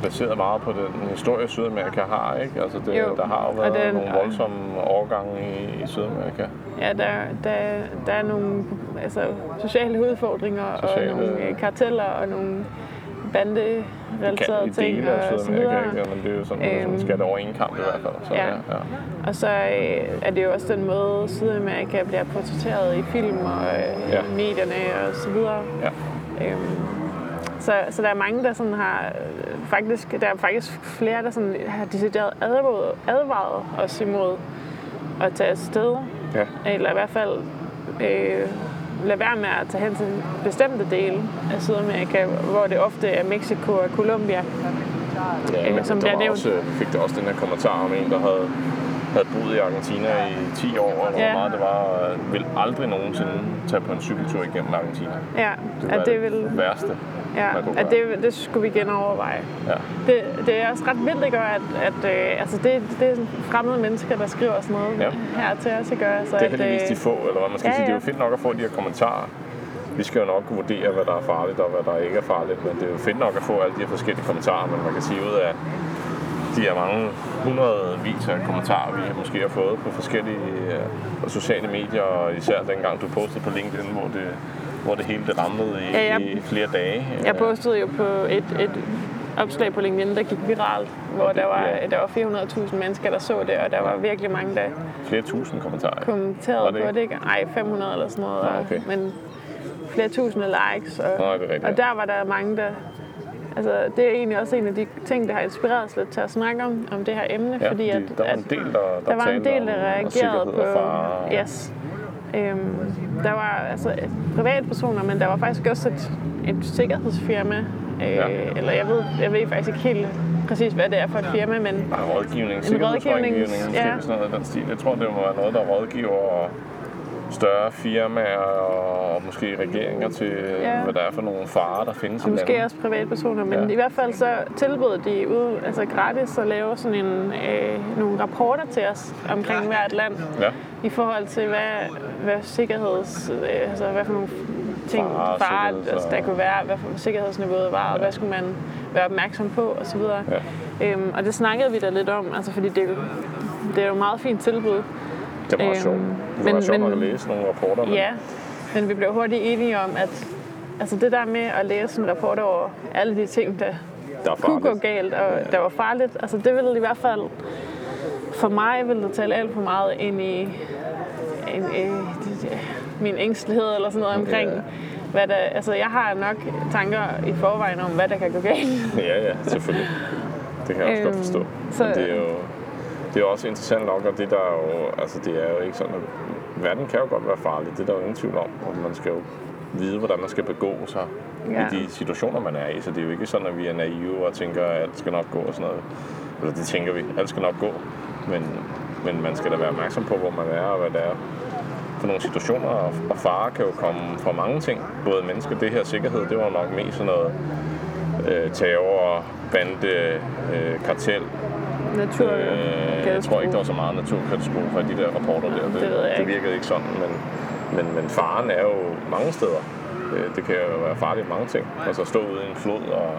baseret meget på den historie, Sydamerika har, ikke? Altså det, Jo, der har jo været den- nogle voldsomme overgange i, i Sydamerika. Ja, der, der, der er nogle altså, sociale udfordringer Sociale- og nogle øh, karteller og nogle banderelaterede ting og så videre. ikke? Men det er jo sådan, Øhm, øhm, skal over en kamp i hvert fald. Så, ja. ja. Ja, Og så øh, er det jo også den måde, Sydamerika bliver portrætteret i film og øh, Ja. medierne og så videre. ja. Øhm, så, så der er mange, der sådan har øh, faktisk, der er faktisk flere, der sådan har decideret advaret, advaret os imod at tage afsted. ja. Eller i hvert fald øh, lade være med at tage hen til bestemte dele af Sydamerika, hvor det ofte er Mexico og Colombia. Ja, Øh, men som der var også, fik der også den her kommentar om en, der havde, havde boet i Argentina i 10 år, Ja. hvor meget det var, og vil aldrig nogensinde tage på en cykeltur igennem Argentina. Ja, Det var at det vil, værste. Ja, at gøre. det, det skulle vi genoverveje. Ja. Det, det er også ret vildt, ikke, at, at øh, altså det, det er fremmede mennesker, der skriver sådan noget Ja. her til os. Ikke? Altså, Det er at, heldigvis de få, eller hvad man skal ja, sige. Det er jo fedt nok at få de her kommentarer. Vi skal jo nok vurdere, hvad der er farligt og hvad der ikke er farligt, men det er jo fedt nok at få alle de her forskellige kommentarer, men man kan sige ud af de her mange hundredvis af kommentarer, vi måske har fået på forskellige øh, sociale medier, og især dengang du postede på LinkedIn, hvor det, hvor det hele det ramlede i, Ja, jeg- i flere dage. Jeg postede jo på et, et opslag på LinkedIn, der gik viralt, hvor Okay, der var, ja. der var 400.000 mennesker, der så det, og der var virkelig mange, der Flere tusind kommentarer. kommenterede det på det. Ikke? Ej, 500 eller sådan noget. Og- okay. Men flere tusinde likes. Og, Nå, det rigtigt, og der var der mange, der... Altså, det er egentlig også en af de ting, der har inspireret os lidt til at snakke om, om det her emne. Ja, fordi at, der var en del, der, der, der var en del, der reagerede på... og fare. Yes. Øhm, der var altså privatpersoner, men der var faktisk også et, et sikkerhedsfirma. Øh, Ja. Eller jeg ved, jeg ved faktisk ikke helt præcis, hvad det er for et firma, men Nej, rådgivning, sikkerhedsrådgivning, måske ja. sådan noget af den stil. Jeg tror, det må være noget, der rådgiver større firmaer og måske regeringer til, Ja. ja. hvad der er for nogle farer, der findes Og i måske landet. også privatpersoner, men Ja. ja. i hvert fald så tilbød de ud, altså gratis at lave sådan en, øh, nogle rapporter til os omkring hvert land, Ja, i forhold til, hvad, hvad sikkerheds, øh, altså hvad for nogle ting, Farer, farer, altså, der kunne være, hvad for sikkerhedsniveauet var, og hvad skulle man være opmærksom på, osv. ja. Øhm, og det snakkede vi da lidt om, altså fordi det, er jo- det er jo et meget fint tilbud. Det var meget Øhm, sjovt. Det var men- men, sjovt men- at læse nogle rapporter. Men, Ja, men vi blev hurtigt enige om, at altså det der med at læse en rapport over alle de ting, der der er kunne gå galt, og ja. der var farligt. Altså det ville i hvert fald, for mig ville det tale alt for meget ind i, ind i det- det- min ængstelighed eller sådan noget omkring, Ja. hvad der, altså jeg har nok tanker i forvejen om, hvad der kan gå galt. Ja, ja, selvfølgelig. Det kan jeg også godt Øhm, forstå. (laughs) så- Men det er jo det er også interessant nok, og det der er jo, altså det er jo ikke sådan, at verden kan jo godt være farlig, det er der jo ingen tvivl om, og man skal jo vide, hvordan man skal begå sig Ja. i de situationer, man er i, så det er jo ikke sådan, at vi er naive og tænker, at alt skal nok gå og sådan noget. Eller det tænker vi, alt skal nok gå, men, men man skal da være opmærksom på, hvor man er og hvad det er for nogle situationer, og, og fare kan jo komme fra mange ting, både mennesker, det her sikkerhed, det var nok mest sådan noget øh, terror, bande, øh, kartel, Natur, Øh, jeg tror ikke, der var så meget naturkatastrofer i de der rapporter der. Det, Det det ikke. virkede ikke sådan, men, men, men faren er jo mange steder. Øh, Det kan jo være farligt mange ting. Altså stå ude i en flod og,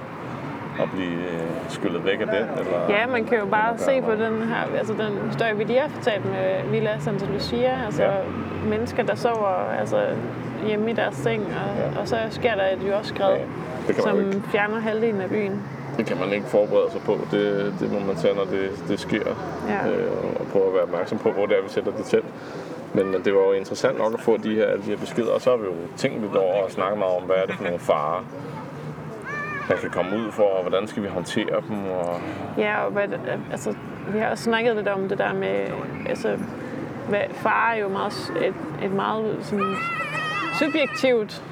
og blive øh, skyllet væk af den. Eller, Ja, man kan jo bare se på den her, altså den historie, vi lige har fortalt med Villa Santa Lucia, altså Ja. mennesker, der sover altså, hjemme i deres seng, og, Ja. og så sker der et jordskred, Ja, som ikke. fjerner halvdelen af byen. Det kan man ikke forberede sig på. Det, det må man tage, når det, det sker. Ja. Øh, og prøve at være opmærksom på, hvor det er, vi sætter det til. Men det var jo interessant nok at få de her, de her beskeder. Og så har vi jo tænkt lidt over og snakket meget om, hvad er det for nogle farer, der kan komme ud for, og hvordan skal vi håndtere dem. Og, Ja, og hvad, altså, vi har også snakket lidt om det der med, altså, hvad, far er jo meget, et, et meget sådan, subjektivt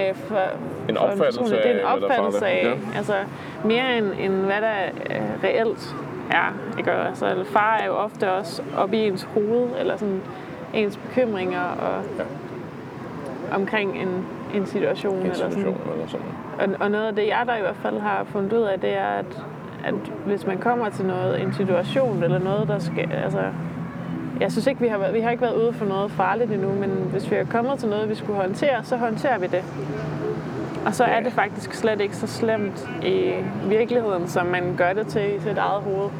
øh, for, En for opfattelse person. Det er en opfattelse af, Ja. altså mere end, end hvad der øh, reelt er. Ikke? Altså, far er jo ofte også oppe i ens hoved, eller sådan ens bekymringer og, Ja. omkring en, en situation. en eller sådan. situation eller sådan. Og, og noget af det, jeg der i hvert fald har fundet ud af, det er, at, at hvis man kommer til noget, en situation eller noget, der skal... Altså, jeg synes ikke, vi har, været, vi har ikke været ude for noget farligt endnu, men hvis vi er kommet til noget, vi skulle håndtere, så håndterer vi det. Og så er det faktisk slet ikke så slemt i virkeligheden, som man gør det til i sit eget hoved.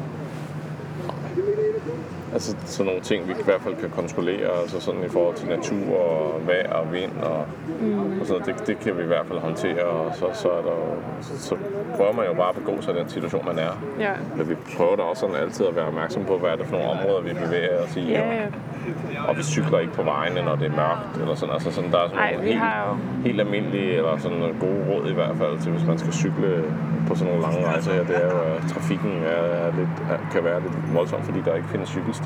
Altså sådan nogle ting, vi i hvert fald kan kontrollere, altså sådan i forhold til natur og vejr og vind og, mm. og sådan noget, det, det kan vi i hvert fald håndtere, og så, så, er der, så prøver man jo bare at begå sig i den situation, man er. Ja. Men vi prøver da også sådan altid at være opmærksom på, hvad er det for nogle områder, vi bevæger os i. Ja, ja. Og vi cykler ikke på vejene, når det er mørkt, eller sådan. Altså sådan, der er sådan Ej, nogle helt, jo- helt almindelige, eller sådan nogle gode råd i hvert fald, til hvis man skal cykle på sådan nogle lange rejser her. Det er jo, at trafikken er, er lidt, kan være lidt voldsom, fordi der ikke findes cykelstier.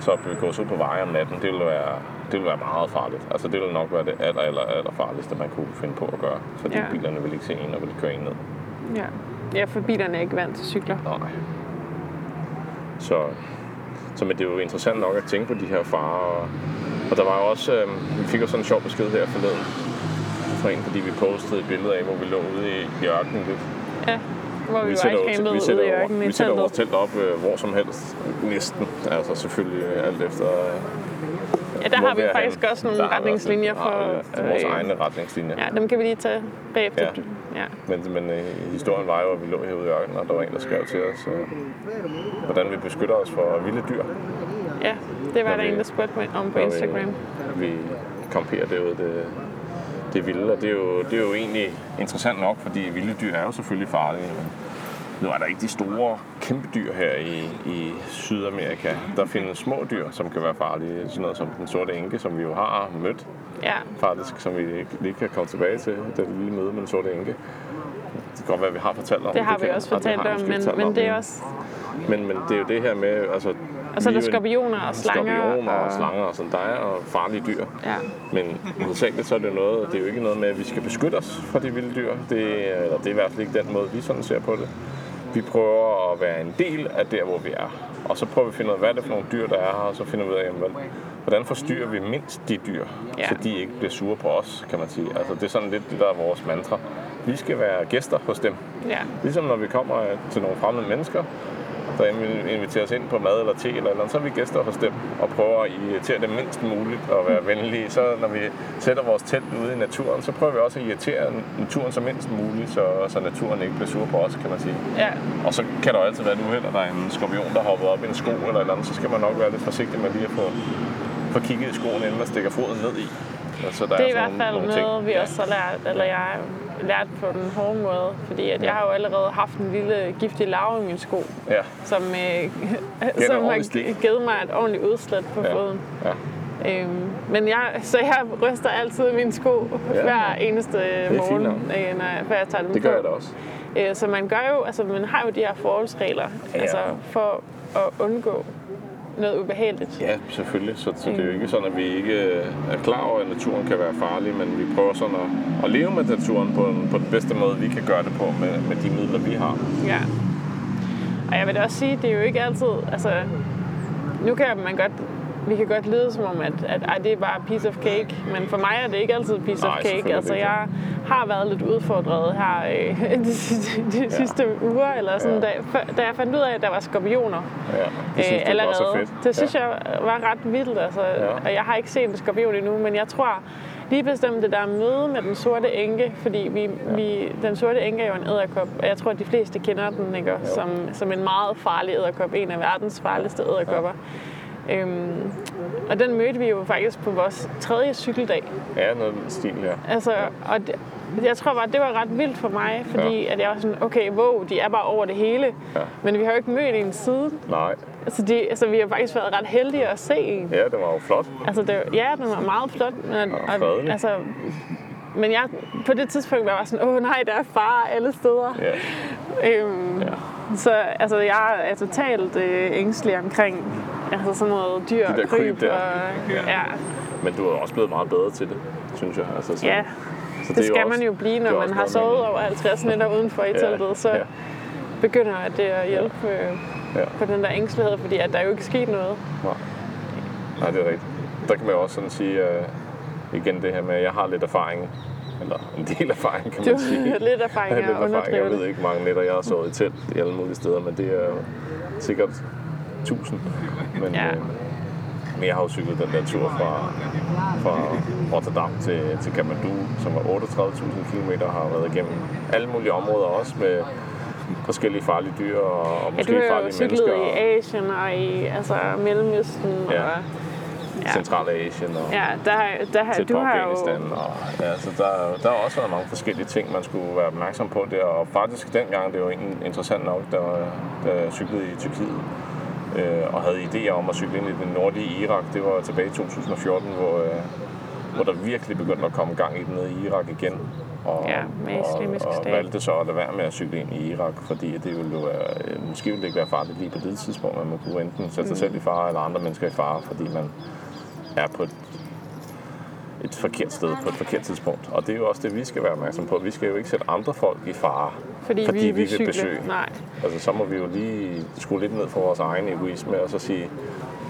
Så at begå sig ud på veje om natten, det vil være, det vil være meget farligt. Altså det vil nok være det aller, aller, aller farligste, man kunne finde på at gøre. Fordi Ja. bilerne vil ikke se en og vil køre en ned. Ja. ja, for bilerne er ikke vant til cykler. Nej. Så, så men det er jo interessant nok at tænke på de her farer. Og, og der var jo også, øh, vi fik jo sådan en sjov besked her forleden fra en, fordi vi postede et billede af, hvor vi lå ude i, i ørkenen lidt. Ja, hvor vi, vi sætter var campet ude i ørkenen Vi sætter vores telt op øh, hvor som helst, næsten. Altså selvfølgelig øh, alt efter... Øh, Ja, der har vi faktisk henne. også nogle Der retningslinjer for... vores øh, egne retningslinjer. Ja, dem kan vi lige tage bagefter. Ja. Ja. Men, men øh, historien var jo, at vi lå herude i ørkenen, og der var en, der skrev til os, øh, hvordan vi beskytter os for vilde dyr. ja, det var der vi- en, der spurgte mig om på Instagram. Vi, vi kamperer derude, det, det vilde, og det er, jo, det er jo egentlig interessant nok, fordi vilde dyr er jo selvfølgelig farlige. Men nu er der ikke de store, kæmpe dyr her i, i Sydamerika. Der findes små dyr, som kan være farlige. Sådan noget som den sorte enke, som vi jo har mødt Ja, faktisk, som vi lige kan komme tilbage til, det lille møde med den sorte enke. Det kan godt være, at vi har fortalt om det har vi kan- også det fortalt har om, men, men det er også... Men, men det er jo det her med, altså... Og så er der skorpioner og slanger. Skorpioner og og- slanger og sådan. Der er jo farlige dyr. Ja. Men hovedsageligt så er det noget, det er jo ikke noget med, at vi skal beskytte os fra de vilde dyr. Det, er- eller det er i hvert fald ikke den måde, vi sådan ser på det. Vi prøver at være en del af der, hvor vi er. Og så prøver vi at finde ud af, hvad er det for nogle dyr, der er her, og så finder vi ud af, jamen, hvordan forstyrrer vi mindst de dyr, Ja. så de ikke bliver sure på os, kan man sige. Altså, det er sådan lidt det, der er vores mantra. Vi skal være gæster hos dem. Ja. Ligesom når vi kommer til nogle fremmede mennesker, der invi- inviterer os ind på mad eller te eller noget, så er vi gæster hos dem og prøver at irritere dem mindst muligt og være venlige. Så når vi sætter vores telt ude i naturen, så prøver vi også at irritere naturen så mindst muligt, så, så naturen ikke bliver sur på os, kan man sige. ja. Og så kan der jo altid være et uheld, at der er en skorpion, der har hoppet op i en sko eller et eller andet, så skal man nok være lidt forsigtig med lige at få, få kigget i skoen, inden man stikker foden ned i. Så der Det er i sådan hvert fald nogle noget, ting. vi også har lært, eller jeg har lært på den hårde måde. Fordi at jeg har jo allerede haft en lille giftig larve i min sko, Ja, som, øh, (laughs) som har givet mig et ordentligt udslæt på ja, foden. ja. Øhm, men jeg, så jeg ryster altid mine sko Ja. hver eneste fint morgen, øh, når jeg, før jeg tager dem Det på. gør jeg da også. Øh, så man gør jo, altså man har jo de her forholdsregler, Ja. altså for at undgå noget ubehageligt. Ja, selvfølgelig. Så, så det er jo ikke sådan, at vi ikke øh, er klar over, at naturen kan være farlig, men vi prøver sådan at, at leve med naturen på, en, på den bedste måde, vi kan gøre det på med, med de midler, vi har. Ja. Og jeg vil da også sige, det er jo ikke altid, altså, nu kan man godt, vi kan godt lyde som om, at, at ej, det er bare piece of cake, men for mig er det ikke altid piece Nej, of cake. Altså, jeg har været lidt udfordret her øh, (laughs) de, sidste, de ja. sidste uger, eller sådan, Ja. da, før- da jeg fandt ud af, at der var skorpioner Ja, det synes øh, jeg også er fedt. Det synes ja. jeg var ret vildt, altså, Ja. og jeg har ikke set en skorpion endnu, men jeg tror lige bestemt det der møde med den sorte enke, fordi vi, ja. vi, den sorte enke er jo en æderkop, og jeg tror, at de fleste kender den ikke, som, som en meget farlig æderkop, en af verdens farligste æderkopper. Øhm, og den mødte vi jo faktisk på vores tredje cykeldag. Ja, noget stil, ja. Altså, og det, jeg tror bare, det var ret vildt for mig, fordi ja. at jeg var sådan, okay, wow, de er bare over det hele. Ja. Men vi har jo ikke mødt en siden. Nej, Altså, de, altså, vi har faktisk været ret heldige at se en. ja, det var jo flot. Altså, det, ja, den var meget flot. Men, Og fredelig. altså, men jeg, på det tidspunkt var jeg sådan, åh nej, der er far alle steder. Ja, Øhm, Ja. Så altså, jeg er totalt øh, ængstelig omkring altså, sådan noget dyr De der og kryb. kryb der. Og, Ja. ja, men du er også blevet meget bedre til det, synes jeg. Altså, så, ja, så det er skal også- man jo blive, det når man har sovet over 50 (laughs) nætter udenfor i teltet. Så ja. begynder det at hjælpe øh, Ja. på den der ængstelighed, fordi at der er jo ikke sket noget. Nej. Nej, det er rigtigt. Der kan man jo også sådan sige, uh, igen det her med, at jeg har lidt erfaring, eller en del erfaring, kan Du man sige. har lidt erfaring Jeg at lidt erfaring. Jeg ved det. ikke, hvor mange nætter jeg har sovet i telt i alle mulige steder, men det er jo sikkert tusind. Men, Ja. øh, men jeg har jo cyklet den der tur fra, fra Rotterdam til, til Kathmandu, som var 38.000 km, har været igennem alle mulige områder også med forskellige farlige dyr og, og Ja, måske du har jo farlige cyklet mennesker. i Asien og i altså, Mellemøsten. Ja. Og, ja. Centralasien og ja, der, der, har- til du har jo... Og, ja, så der, der har også været mange forskellige ting, man skulle være opmærksom på der. Og faktisk dengang, det var egentlig interessant nok, da jeg cyklede i Tyrkiet øh, og havde idéer om at cykle ind i det nordlige Irak. Det var tilbage i 2014, hvor, øh, hvor der virkelig begyndte at komme gang i det nede i Irak igen. Og, Ja, med Islamisk og, og valgte så at lade være med at cykle ind i Irak, fordi det ville jo være, øh, måske ville det ikke være farligt lige på det tidspunkt, men man kunne enten sætte sig selv i fare eller andre mennesker i fare, fordi man er på et, et forkert sted på et forkert tidspunkt. Og det er jo også det, vi skal være opmærksom på. Vi skal jo ikke sætte andre folk i fare, Fordi, fordi vi, vi vil cykle. besøge. Nej. Altså, så må vi jo lige skrue lidt ned for vores egen egoisme og så sige,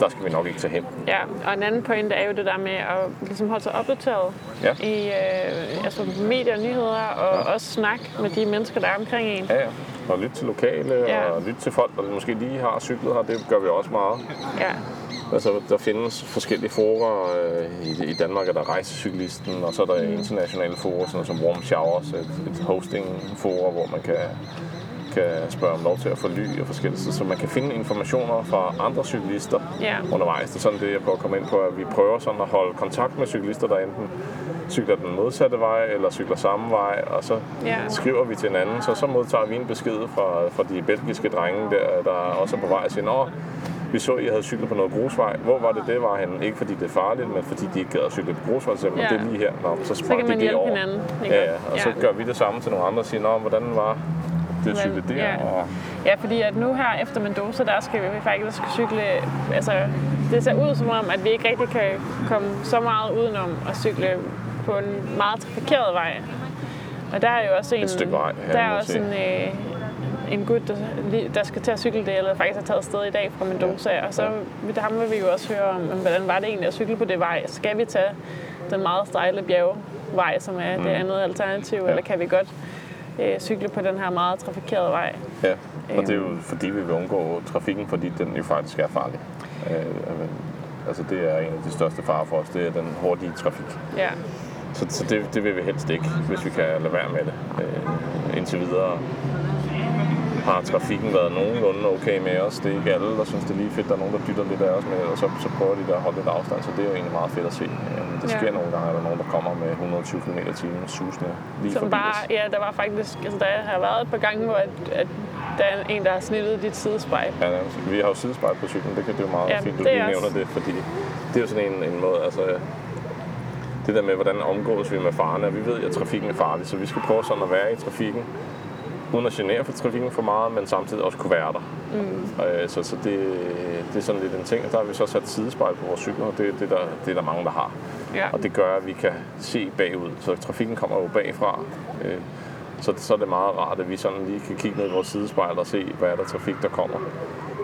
der skal vi nok ikke tage hen. Ja, og en anden pointe er jo det der med at ligesom holde sig opdateret Ja. i øh, altså medier og nyheder, og ja. også snakke med de mennesker, der er omkring en. Ja, ja. Og lytte til lokale, Ja. og lytte til folk, der måske lige har cyklet her. Det gør vi også meget. Ja, Altså, der findes forskellige forer. Øh, I, I Danmark er der Rejsecyklisten, og så er der Mm. internationale forer, sådan som Warm Showers, et, et hosting-forer, hvor man kan, kan spørge om lov til at få ly og forskellige så man kan finde informationer fra andre cyklister Ja. undervejs. Det er sådan det, jeg prøver at komme ind på, at vi prøver sådan at holde kontakt med cyklister, der enten cykler den modsatte vej, eller cykler samme vej, og så Ja. skriver vi til hinanden, så så modtager vi en besked fra, fra de belgiske drenge, der, der også er på vej og siger, vi så, at I havde cyklet på noget grusvej. Hvor var det, det var henne? Ikke fordi det er farligt, men fordi de ikke gad at cykle på grusvej. Så ja. Det er lige her. Nå, så sprang kan de det hjælpe over. hinanden, ikke? Ja, ja. Og så Ja. gør vi det samme til nogle andre og siger, Nå, hvordan var det at cykle der? ja. Og, ja, fordi at nu her efter Mendoza, der skal vi faktisk cykle, altså det ser ud som om, at vi ikke rigtig kan komme så meget udenom at cykle på en meget trafikeret vej. Og der er jo også en, Et stykke vej, der er også en, øh, en gut, der, der skal til at cykle det, eller faktisk har taget sted i dag fra Mendoza. Og så ja. ham vil vi jo også høre om, hvordan var det egentlig at cykle på det vej. Skal vi tage den meget stejle bjergvej, som er mm. det andet alternativ, ja. eller kan vi godt øh, cykle på den her meget trafikerede vej? ja. og det er jo fordi, vi vil undgå trafikken, fordi den jo faktisk er farlig. Øh, altså, det er en af de største farer for os, det er den hurtige trafik. Ja. Så, så det, det vil vi helst ikke, hvis vi kan lade være med det. Øh, indtil videre har trafikken været nogenlunde okay med os. Det er ikke alle, der synes, det er lige fedt. Der er nogen, der dytter lidt af os med, og så, så prøver de der at holde lidt afstand, så det er jo egentlig meget fedt at se. Øh, Det Ja. sker nogle gange, at der er nogen, der kommer med 120 km timen susende lige Som forbi bare, os. ja, der var faktisk, altså der har været et par gange, hvor at, at der er en, der har snittet dit sidespejl. Ja, vi har jo sidespejl på cyklen, det kan det er jo meget Ja, fint, du det lige også- nævner det, fordi det er jo sådan en, en måde, altså det der med, hvordan omgås vi med farerne, vi ved, at trafikken er farlig, så vi skal prøve sådan at være i trafikken, uden at genere for trafikken for meget, men samtidig også kunne være der. Mm. Øh, så så det, det er sådan lidt en ting, og der har vi så sat sidespejl på vores cykler, og det, det, er der, det er der mange, der har. Ja. Og det gør, at vi kan se bagud, så trafikken kommer jo bagfra. Øh, så, så er det meget rart, at vi sådan lige kan kigge ned i vores sidespejl og se, hvad er der trafik, der kommer.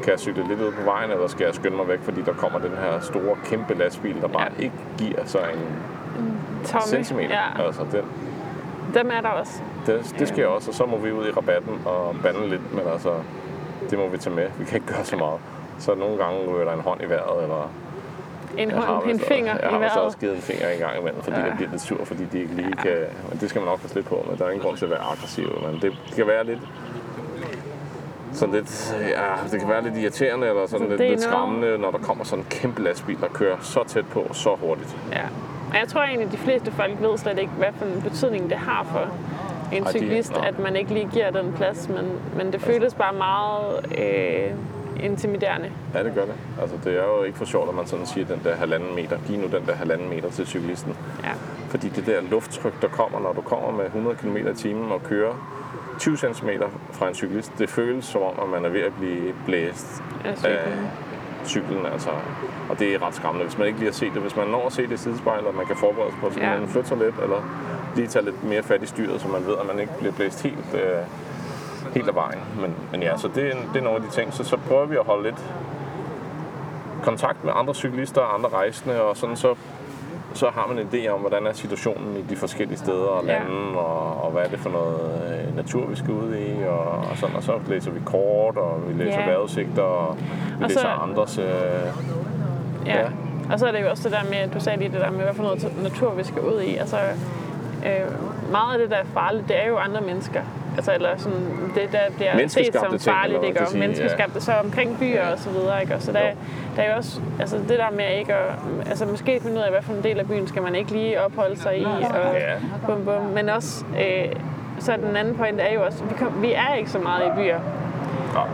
Kan jeg cykle lidt ud på vejen, eller skal jeg skynde mig væk, fordi der kommer den her store, kæmpe lastbil, der bare ja. ikke giver sig en Tommy. centimeter. Ja, Altså, den, dem er der også. Det, det sker også, og så må vi ud i rabatten og bande lidt, men altså, det må vi tage med. Vi kan ikke gøre så meget. Så nogle gange ryger der en hånd i vejret, eller En jeg har hånd, en finger jeg i har vist vejret. også givet en finger en gang imellem, fordi Ja. jeg bliver lidt sur, fordi de ikke lige kan... Men det skal man nok passe lidt på med. Der er ingen grund til at være aggressiv, men det, kan være lidt... Sådan lidt, ja, det kan være lidt irriterende eller sådan lidt, er lidt noget- skræmmende, når der kommer sådan en kæmpe lastbil, der kører så tæt på, så hurtigt. Ja. Og jeg tror egentlig, at de fleste folk ved slet ikke, hvad for en betydning det har for en de- cyklist, nå. at man ikke lige giver den plads. Men, men det føles bare meget øh, intimiderende. Ja, det gør det. Altså, det er jo ikke for sjovt, at man sådan siger den der halvanden meter. Giv nu den der halvanden meter til cyklisten. Ja. Fordi det der lufttryk, der kommer, når du kommer med 100 km i timen og kører 20 cm fra en cyklist, det føles som om, at man er ved at blive blæst Af cyklen. af cyklen. Altså. Og det er ret skræmmende, hvis man ikke lige har set det. Hvis man når at se det i sidespejlet, og man kan forberede sig på, så Ja. man flytte sig lidt, eller lige tage lidt mere fat i styret, så man ved, at man ikke bliver blæst helt, øh, helt af vejen. Men, men ja, så det, er- det er nogle af de ting. Så, så prøver vi at holde lidt kontakt med andre cyklister og andre rejsende, og sådan så, så har man en idé om, hvordan er situationen i de forskellige steder og Ja. lande, og, og hvad er det for noget øh, natur, vi skal ud i, og, og sådan. Og så læser vi kort, og vi læser Ja. vejrudsigter, og vi Og læser så- andres... Øh, Ja. Ja. Og så er det jo også det der med, du sagde lige det der med, hvad for noget natur vi skal ud i. Altså, øh, meget af det, der er farligt, det er jo andre mennesker. Altså, eller sådan, det der bliver set som farligt, ting, ikke? Og menneskeskabte, ja. så omkring byer og så videre, ikke? Og så der, der er jo også, altså det der med ikke at, altså måske finde ud af, hvad for en del af byen skal man ikke lige opholde sig i, og ja. bum, bum. men også, øh, så den anden point er jo også, vi, kom, vi er ikke så meget i byer.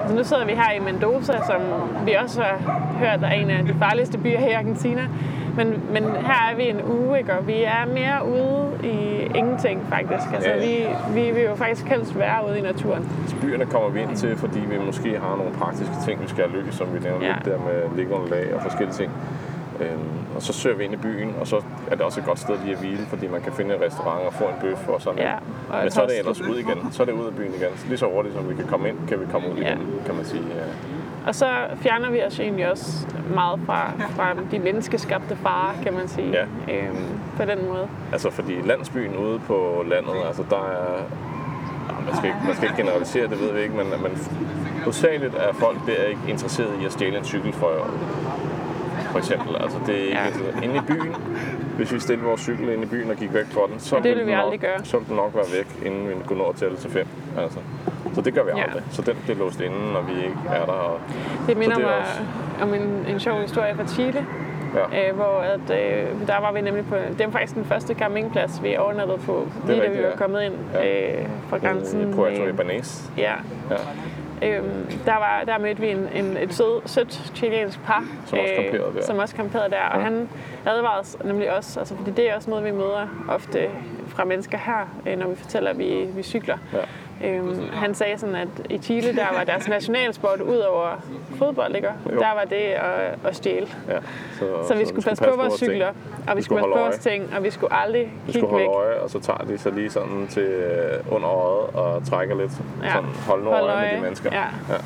Så nu sidder vi her i Mendoza, som vi også har hørt er en af de farligste byer her i Argentina. Men, men her er vi en uge, ikke? og vi er mere ude i ingenting faktisk. Altså, ja. vi, vi vil jo faktisk helst være ude i naturen. Byerne kommer vi ind til, fordi vi måske har nogle praktiske ting, vi skal have lykkes, som vi nævnte ja. lidt der med liggeunderlag og forskellige ting. Øhm, og så søger vi ind i byen, og så er det også et godt sted lige at hvile, fordi man kan finde en restaurant og få en bøf og sådan ja, og Men så er det ellers ud igen. Så er det ud af byen igen. Lige så hurtigt som vi kan komme ind, kan vi komme ud ja. igen, kan man sige. Ja. Og så fjerner vi os egentlig også meget fra, fra de menneskeskabte farer, kan man sige, ja. øhm, på den måde. Altså fordi landsbyen ude på landet, altså der er man skal, ikke, man skal ikke generalisere, det ved vi ikke, men, men hovedsageligt er folk der ikke interesseret i at stjæle en cykel for for eksempel. Altså, det er ikke ja. inde i byen. Hvis vi stiller vores cykel ind i byen og gik væk fra den, så, ja, det vil vi nok, gøre. så den nok være væk, inden vi går nord til til fem. Altså. Så det gør vi aldrig. Ja. Så den bliver låst inde, når vi ikke er der. Og, det minder mig også... om en, en sjov historie fra Chile. Ja. Øh, hvor at, øh, der var vi nemlig på, det var faktisk den første campingplads, vi overnattede på, lige da vi var kommet ind ja. øh, fra grænsen. I Puerto Ibanez. Ja. ja. Øhm, der, var, der mødte vi en, en, et sød, sødt chilensk par, som også kamperede øh, der. Som også kamperede der. Ja. Og han advarede os nemlig også, altså, fordi det er også noget, vi møder ofte fra mennesker her, øh, når vi fortæller, at vi, vi cykler. Ja. Øhm, han sagde sådan, at i Chile, der var deres nationalsport ud over fodbold, ikke? der var det at, at stjæle. Ja, så, så, vi skulle passe på vores cykler, og vi skulle passe på vores ting, og vi skulle aldrig vi skulle holde øje, og så tager de så lige sådan til øh, under øjet og trækker lidt. Ja. Sådan, hold nu øje, øje med de mennesker. Ja. ja.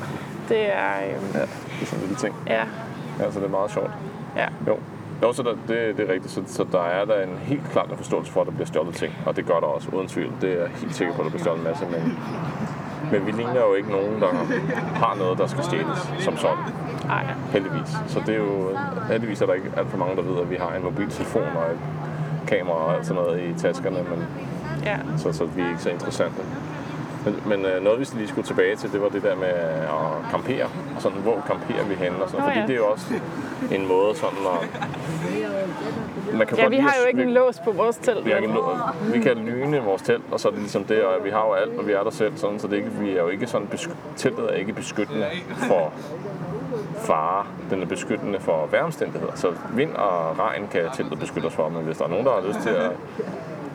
Det er... Øhm, ja, det er sådan en lille ting. Ja. Ja, så det er meget sjovt. Ja. Jo. Jo, så der, det, det er rigtigt. Så, så der er der en helt klart en forståelse for, at der bliver stjålet ting. Og det gør der også, uden tvivl. Det er jeg helt sikker på, at der bliver stjålet en masse. Men, men vi ligner jo ikke nogen, der har noget, der skal stjæles som sådan. Ej. Heldigvis. Så det er jo... Heldigvis er der ikke alt for mange, der ved, at vi har en mobiltelefon og et kamera og alt sådan noget i taskerne. Men, ja. så, så vi er ikke så interessante. Men, men øh, noget, vi lige skulle tilbage til, det var det der med at campere. Og sådan, hvor camperer vi henne? Og sådan, oh, fordi ja. det er jo også en måde sådan at... Man kan ja, vi har jo ikke en lås på vores telt. Vi, har ikke vi kan lyne vores telt, og så er det ligesom det, og vi har jo alt, og vi er der selv, sådan, så det er ikke, vi er jo ikke sådan, teltet er ikke beskyttende for fare. Den er beskyttende for vejromstændigheder. Så vind og regn kan teltet beskytte os for, men hvis der er nogen, der har lyst til at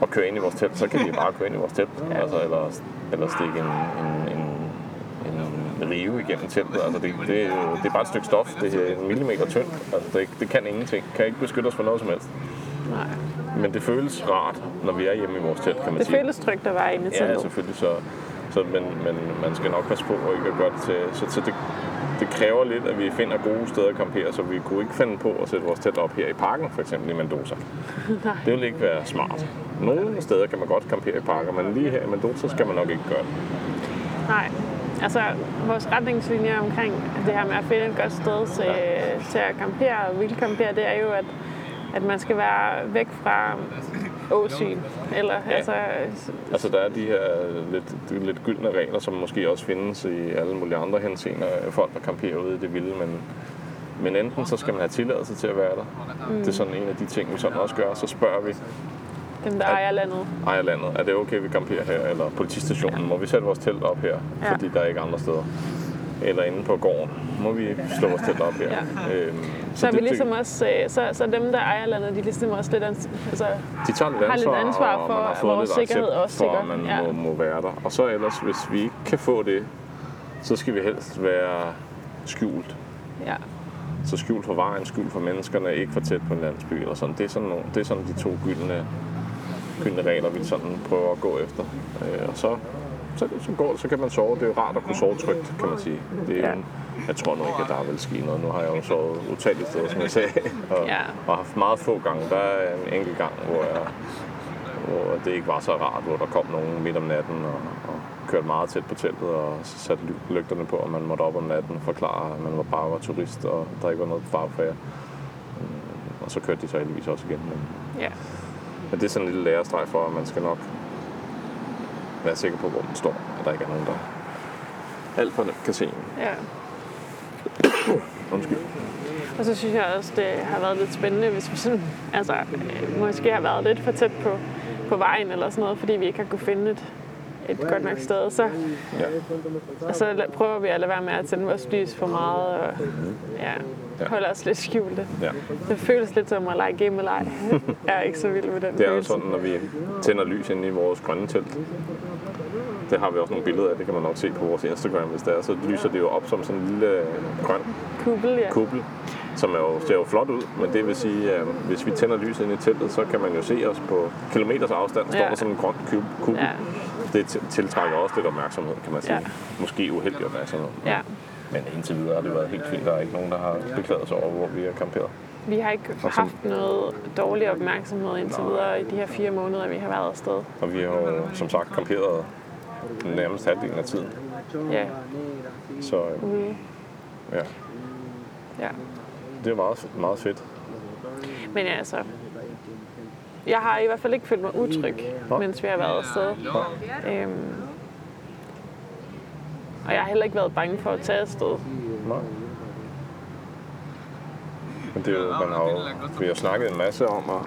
at køre ind i vores telt, så kan vi (laughs) bare køre ind i vores telt. Ja. Altså, eller, eller stikke en, en, en, en rive igennem teltet. Altså, det, det, er jo, det er bare et stykke stof. Det er en millimeter tyndt. Altså, det, det kan ingenting. Kan ikke beskytte os for noget som helst. Nej. Men det føles rart, når vi er hjemme i vores telt, kan man det sige. Det føles trygt at være inde i teltet. Ja, selvfølgelig. Så, så, men, men man skal nok passe på at ikke at gøre det til... Så, så det, det kræver lidt, at vi finder gode steder at campere, så vi kunne ikke finde på at sætte vores telt op her i parken, for eksempel i Mendoza. (laughs) Nej. Det ville ikke være smart. Nogle steder kan man godt campere i parker, men lige her i Mendoza skal man nok ikke gøre det. Nej, altså vores retningslinjer omkring det her med at finde et godt sted til, ja. til at campere og ville campere, det er jo, at, at man skal være væk fra åsyn. Eller, ja. altså, altså der er de her lidt, lidt gyldne regler, som måske også findes i alle mulige andre henseender. Folk, der camperer ude i det vilde, men, men enten så skal man have tilladelse til at være der. Mm. Det er sådan en af de ting, vi sådan også gør. Så spørger vi, dem, der ejer landet. Ejer landet. Er det okay, vi camperer her? Eller politistationen? Ja. Må vi sætte vores telt op her? Ja. Fordi der er ikke andre steder eller inde på gården, må vi slå os tæt op her. Ja. Øhm, så, så er vi ligesom også, øh, så, så dem, der ejer landet, de ligesom også lidt, altså, de tager lidt ansvar, har lidt ansvar for, og vores sikkerhed også. For, at man ja. må, må være der. Og så ellers, hvis vi ikke kan få det, så skal vi helst være skjult. Ja. Så skjult for vejen, skjult for menneskerne, ikke for tæt på en landsby eller sådan. Det er sådan, nogle, det er sådan de to gyldne, gyldne regler, vi sådan prøver at gå efter. Øh, og så så, så, går, så kan man sove. Det er jo rart at kunne sove trygt, kan man sige. Det er, ja. Jeg tror nu ikke, at der vil ske noget. Nu har jeg jo sovet utallige steder, som jeg sagde, (laughs) og, ja. og haft meget få gange. Der er en enkelt gang, hvor, jeg, hvor det ikke var så rart, hvor der kom nogen midt om natten og, og kørte meget tæt på teltet og satte lygterne på, og man måtte op om natten og forklare, at man var bare var turist, og der ikke var noget far for jer og så kørte de så heldigvis også igen. Men, Ja. men det er sådan en lille lærestreg for, at man skal nok være sikker på, hvor man står, at der ikke er nogen, der alt for nemt kan se en. ja. Undskyld. Og så synes jeg også, det har været lidt spændende, hvis vi sådan, altså, øh, måske har været lidt for tæt på, på vejen eller sådan noget, fordi vi ikke har kunne finde et, et godt nok sted. Så, Ja. og så prøver vi at lade være med at tænde vores lys for meget, og ja, Ja. holde os lidt skjulte. ja. Det føles lidt som at lege gemmeleg. Jeg er ikke så vild med den Det er jo sådan, når vi tænder lys inde i vores grønne telt. Det har vi også nogle billeder af, det kan man nok se på vores Instagram, hvis det er. Så lyser det jo op som sådan en lille øh, grøn Kubbel, ja. kuppel, som er jo, ser jo flot ud, men det vil sige, at hvis vi tænder lyset inde i teltet, så kan man jo se os på kilometers afstand, står Ja. der sådan en grøn kub- kuppel. Ja. Det tiltrækker også lidt opmærksomhed, kan man sige. Ja. Måske uheldig opmærksomhed. ja. Men indtil videre har det været helt fint. Der er ikke nogen, der har beklaget sig over, hvor vi er camperet. Vi har ikke haft noget dårlig opmærksomhed indtil videre i de her fire måneder, vi har været afsted. Og vi har jo som sagt camperet nærmest halvdelen af tiden. Ja, Så øh, ude. ja, Ja. det er meget, meget fedt. Men ja, altså, jeg har i hvert fald ikke følt mig utryg, Nå. mens vi har været afsted. Øhm, og jeg har heller ikke været bange for at tage afsted. Nej. Men det er jo, man har jo, vi har snakket en masse om, og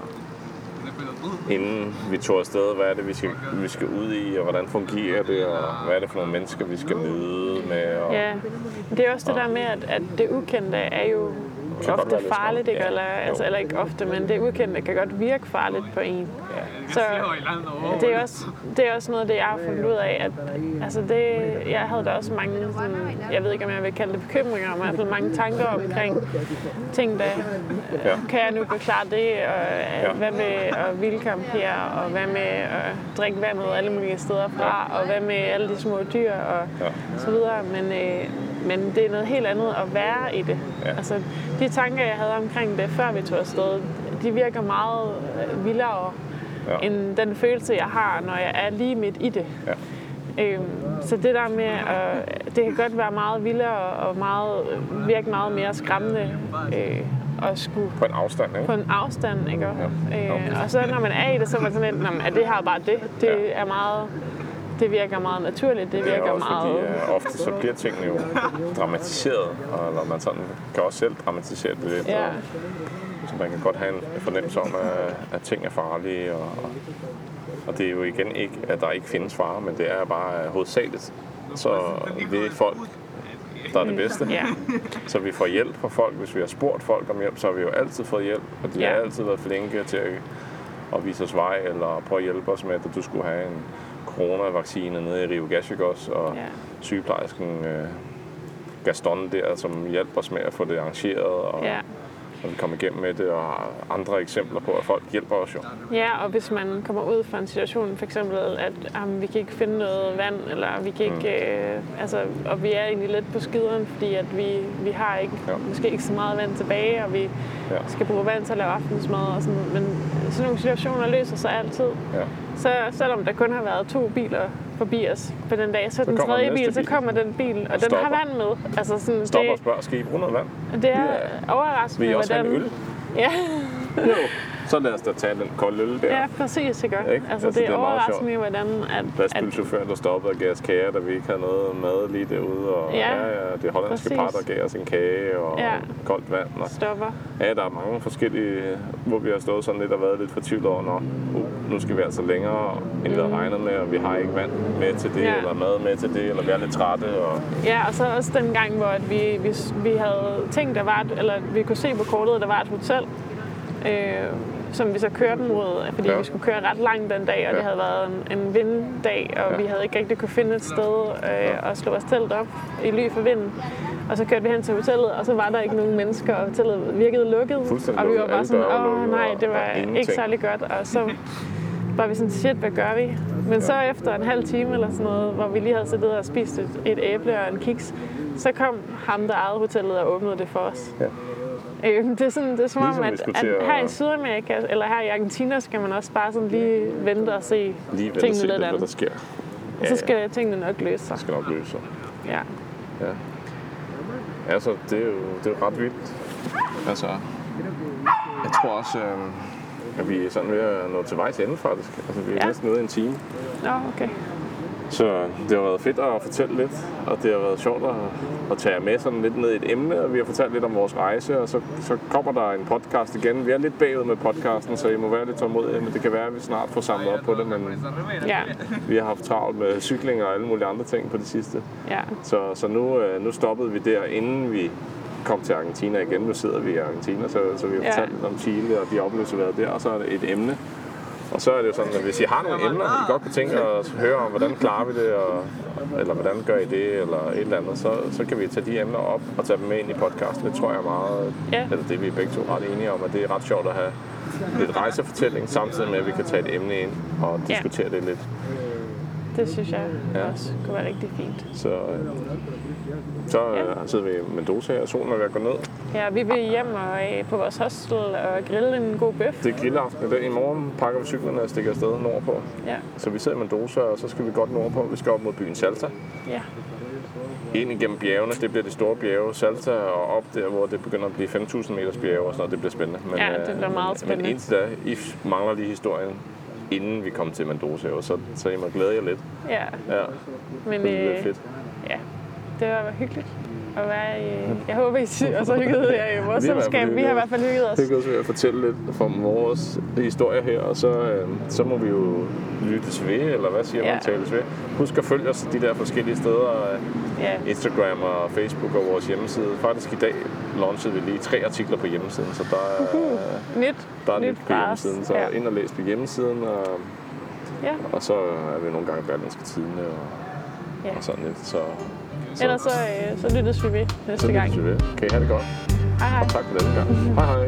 inden vi tog afsted, hvad er det, vi skal, vi skal ud i, og hvordan fungerer det, og hvad er det for nogle mennesker, vi skal møde med. Og, Ja, det er også det der med, at, at det ukendte er jo kan ofte være farligt, ikke? skræmmende. Eller, Ja, altså, eller ikke ofte, men det ukendte kan godt virke farligt på en. Så det er, også, det er også noget af det, jeg har fundet ud af, at altså det, jeg havde da også mange, sådan, jeg ved ikke, om jeg vil kalde det bekymringer, men i hvert fald mange tanker omkring ting, der Ja. kan jeg nu beklare det, og Ja. ja. hvad med at vildkampere, og hvad med at drikke vandet alle mulige steder fra, og hvad med alle de små dyr, og Ja. så videre. Men, øh, men det er noget helt andet at være i det. Ja. Altså, de tanker, jeg havde omkring det, før vi tog afsted, de virker meget øh, vildere, Ja. end den følelse, jeg har, når jeg er lige midt i det. Ja. Øhm, så det der med, at det kan godt være meget vildere og meget, virke meget mere skræmmende øh, at skulle På en afstand, ikke? på en afstand, ikke? Ja. Øh, og så når man er i det, så er man sådan lidt, "Nå, men er det her bare det? Det Ja. er meget, det virker meget naturligt, det Det er virker også meget... fordi, øh, ofte så bliver tingene jo dramatiseret, og eller man sådan kan også selv dramatisere det lidt. Ja. Og, så man kan godt have en fornemmelse om, at, at ting er farlige, og, og det er jo igen ikke, at der ikke findes fare, men det er bare hovedsageligt. Så er folk, der er det bedste. Ja. Så vi får hjælp fra folk. Hvis vi har spurgt folk om hjælp, så har vi jo altid fået hjælp. Og de Ja. har altid været flinke til at, at vise os vej, eller prøve at hjælpe os med, at du skulle have en coronavaccine nede i Rio Gallegos, og Ja. sygeplejersken øh, Gaston der, som hjalp os med at få det arrangeret, og, Ja. og vi kom igennem med det, og andre eksempler på, at folk hjælper os jo. ja, og hvis man kommer ud fra en situation, for eksempel, at jamen, vi kan ikke finde noget vand, eller vi kan ikke, øh, altså, og vi er egentlig lidt på skideren, fordi at vi, vi har ikke, Ja. måske ikke så meget vand tilbage, og vi Ja. skal bruge vand til at lave aftensmad og sådan. Men sådan nogle situationer løser sig altid. Ja. Så selvom der kun har været to biler forbi os på den dag, så, den kommer tredje næste bil, så bil. kommer den bil, og den stopper. har vand med. Altså sådan, Stop og det, spørg, skal I bruge noget vand? det er Ja. overraskende, Vil I også have en hvordan... øl? Ja, Jo. Så lad os da tage den kolde øl der. ja, præcis, ikke? Ikke? Altså, Altså, det er er overraskende, hvordan at, lastbilchaufføren, der stoppede og gav os kager, da vi ikke havde noget mad lige derude. Og Ja, ja, ja det hollandske præcis. par, der gav os en kage og Ja. koldt vand. Og, stopper. ja, der er mange forskellige, hvor vi har stået sådan lidt og været lidt fortvivlet over, når uh, nu skal vi altså længere, end vi havde regnet med, og vi har ikke vand med til det, Mm. Ja. eller mad med til det, eller vi er lidt trætte. Og, Ja, og så også den gang, hvor at vi, vi, vi havde tænkt, der var et, eller vi kunne se på kortet, at der var et hotel, øh, som vi så kørte mod, fordi Ja. ja. vi skulle køre ret langt den dag, og Ja. det havde været en, en vinddag, og Ja. ja. vi havde ikke rigtig kunne finde et sted øh, at slå vores telt op i ly for vinden. Og så kørte vi hen til hotellet, og så var der ikke nogen mennesker, og hotellet virkede lukket. Og vi var bare sådan, åh nej, det var ingenting." ikke særlig godt. Og så var vi sådan, shit, hvad gør vi? Men så efter en halv time eller sådan noget, hvor vi lige havde siddet og spist et, et æble og en kiks, så kom ham, der ejede hotellet og åbnede det for os. Ja. (laughs) Øh, det er, sådan, det er som Ligesom om, at, at her i Sydamerika, eller her i Argentina, skal man også bare sådan lige vente og se lige vente og tingene se, lidt hvad der andet. sker. Og så skal tingene nok løse sig. Det skal nok løse sig. Ja. Ja. Altså, det er jo, det er jo ret vildt. Altså, jeg tror også, øh, at vi er sådan ved at nå til vejs ende faktisk. Altså, vi er Ja. næsten ude i en time. Nå, okay. Så det har været fedt at fortælle lidt, og det har været sjovt at, at tage med sådan lidt ned i et emne, og vi har fortalt lidt om vores rejse, og så, så kommer der en podcast igen. Vi er lidt bagud med podcasten, så I må være lidt tålmodige, men det kan være, at vi snart får samlet op på det, men Ja, vi har haft travlt med cykling og alle mulige andre ting på det sidste. ja. Så, så nu, øh, nu stoppede vi der, inden vi kom til Argentina igen. Nu sidder vi i Argentina, så, så vi har Ja. fortalt lidt om Chile og de oplevelser, vi har været der, og så er det et emne. Og så er det jo sådan, at hvis I har nogle emner, I godt kunne tænke at høre om, hvordan klarer vi det, og, eller hvordan gør I det, eller et eller andet, så, så kan vi tage de emner op og tage dem med ind i podcasten. Det tror jeg er meget, Ja. eller det er vi begge to ret enige om, at det er ret sjovt at have lidt rejsefortælling, samtidig med, at vi kan tage et emne ind og Ja. diskutere det lidt. Det synes jeg Ja. også kunne være rigtig fint. Så, øh, så øh, Ja. sidder vi i Mendoza, og solen er ved at gå ned. Ja, vi vil hjem og øh, på vores hostel og grille en god bøf. Det er grillaften i dag. I morgen pakker vi cyklerne og stikker afsted nordpå. Ja, Så vi sidder i Mendoza, og så skal vi godt nordpå. Vi skal op mod byen Salta. ja, Ind igennem bjergene, det bliver de store bjerge. Salta og op der, hvor det begynder at blive 5.000 meters bjerge og sådan noget. Det bliver spændende. Men, Ja, det øh, bliver meget men, spændende. Men indtil da, I mangler lige historien, inden vi kommer til Mendoza. jo. Så, så I må glæde jer lidt. ja. Ja, Men det bliver øh, fedt. ja, det var hyggeligt at være i... Jeg håber, I sy- også har hygget jer i vores i (laughs) selskab. Vi har i hvert fald hygget os. hygget os ved at fortælle lidt fra vores historie her, og så, øh, så må vi jo lyttes ved, eller hvad siger man, Ja. tales ved. Husk at følge os de der forskellige steder, øh, Ja, Instagram og Facebook og vores hjemmeside. Faktisk i dag launchede vi lige tre artikler på hjemmesiden, så der er, nyt, der er nyt nyt på hjemmesiden. Så Ja. ind og læs på hjemmesiden, og, Ja, og så er vi nogle gange Berlinske Tidene og, ja. og sådan lidt. Så, så, Ellers så, øh, så lyttes vi ved næste så gang. lyttes vi ved. Kan I have det godt? Hej hej. Og tak for denne gang. Hej hej.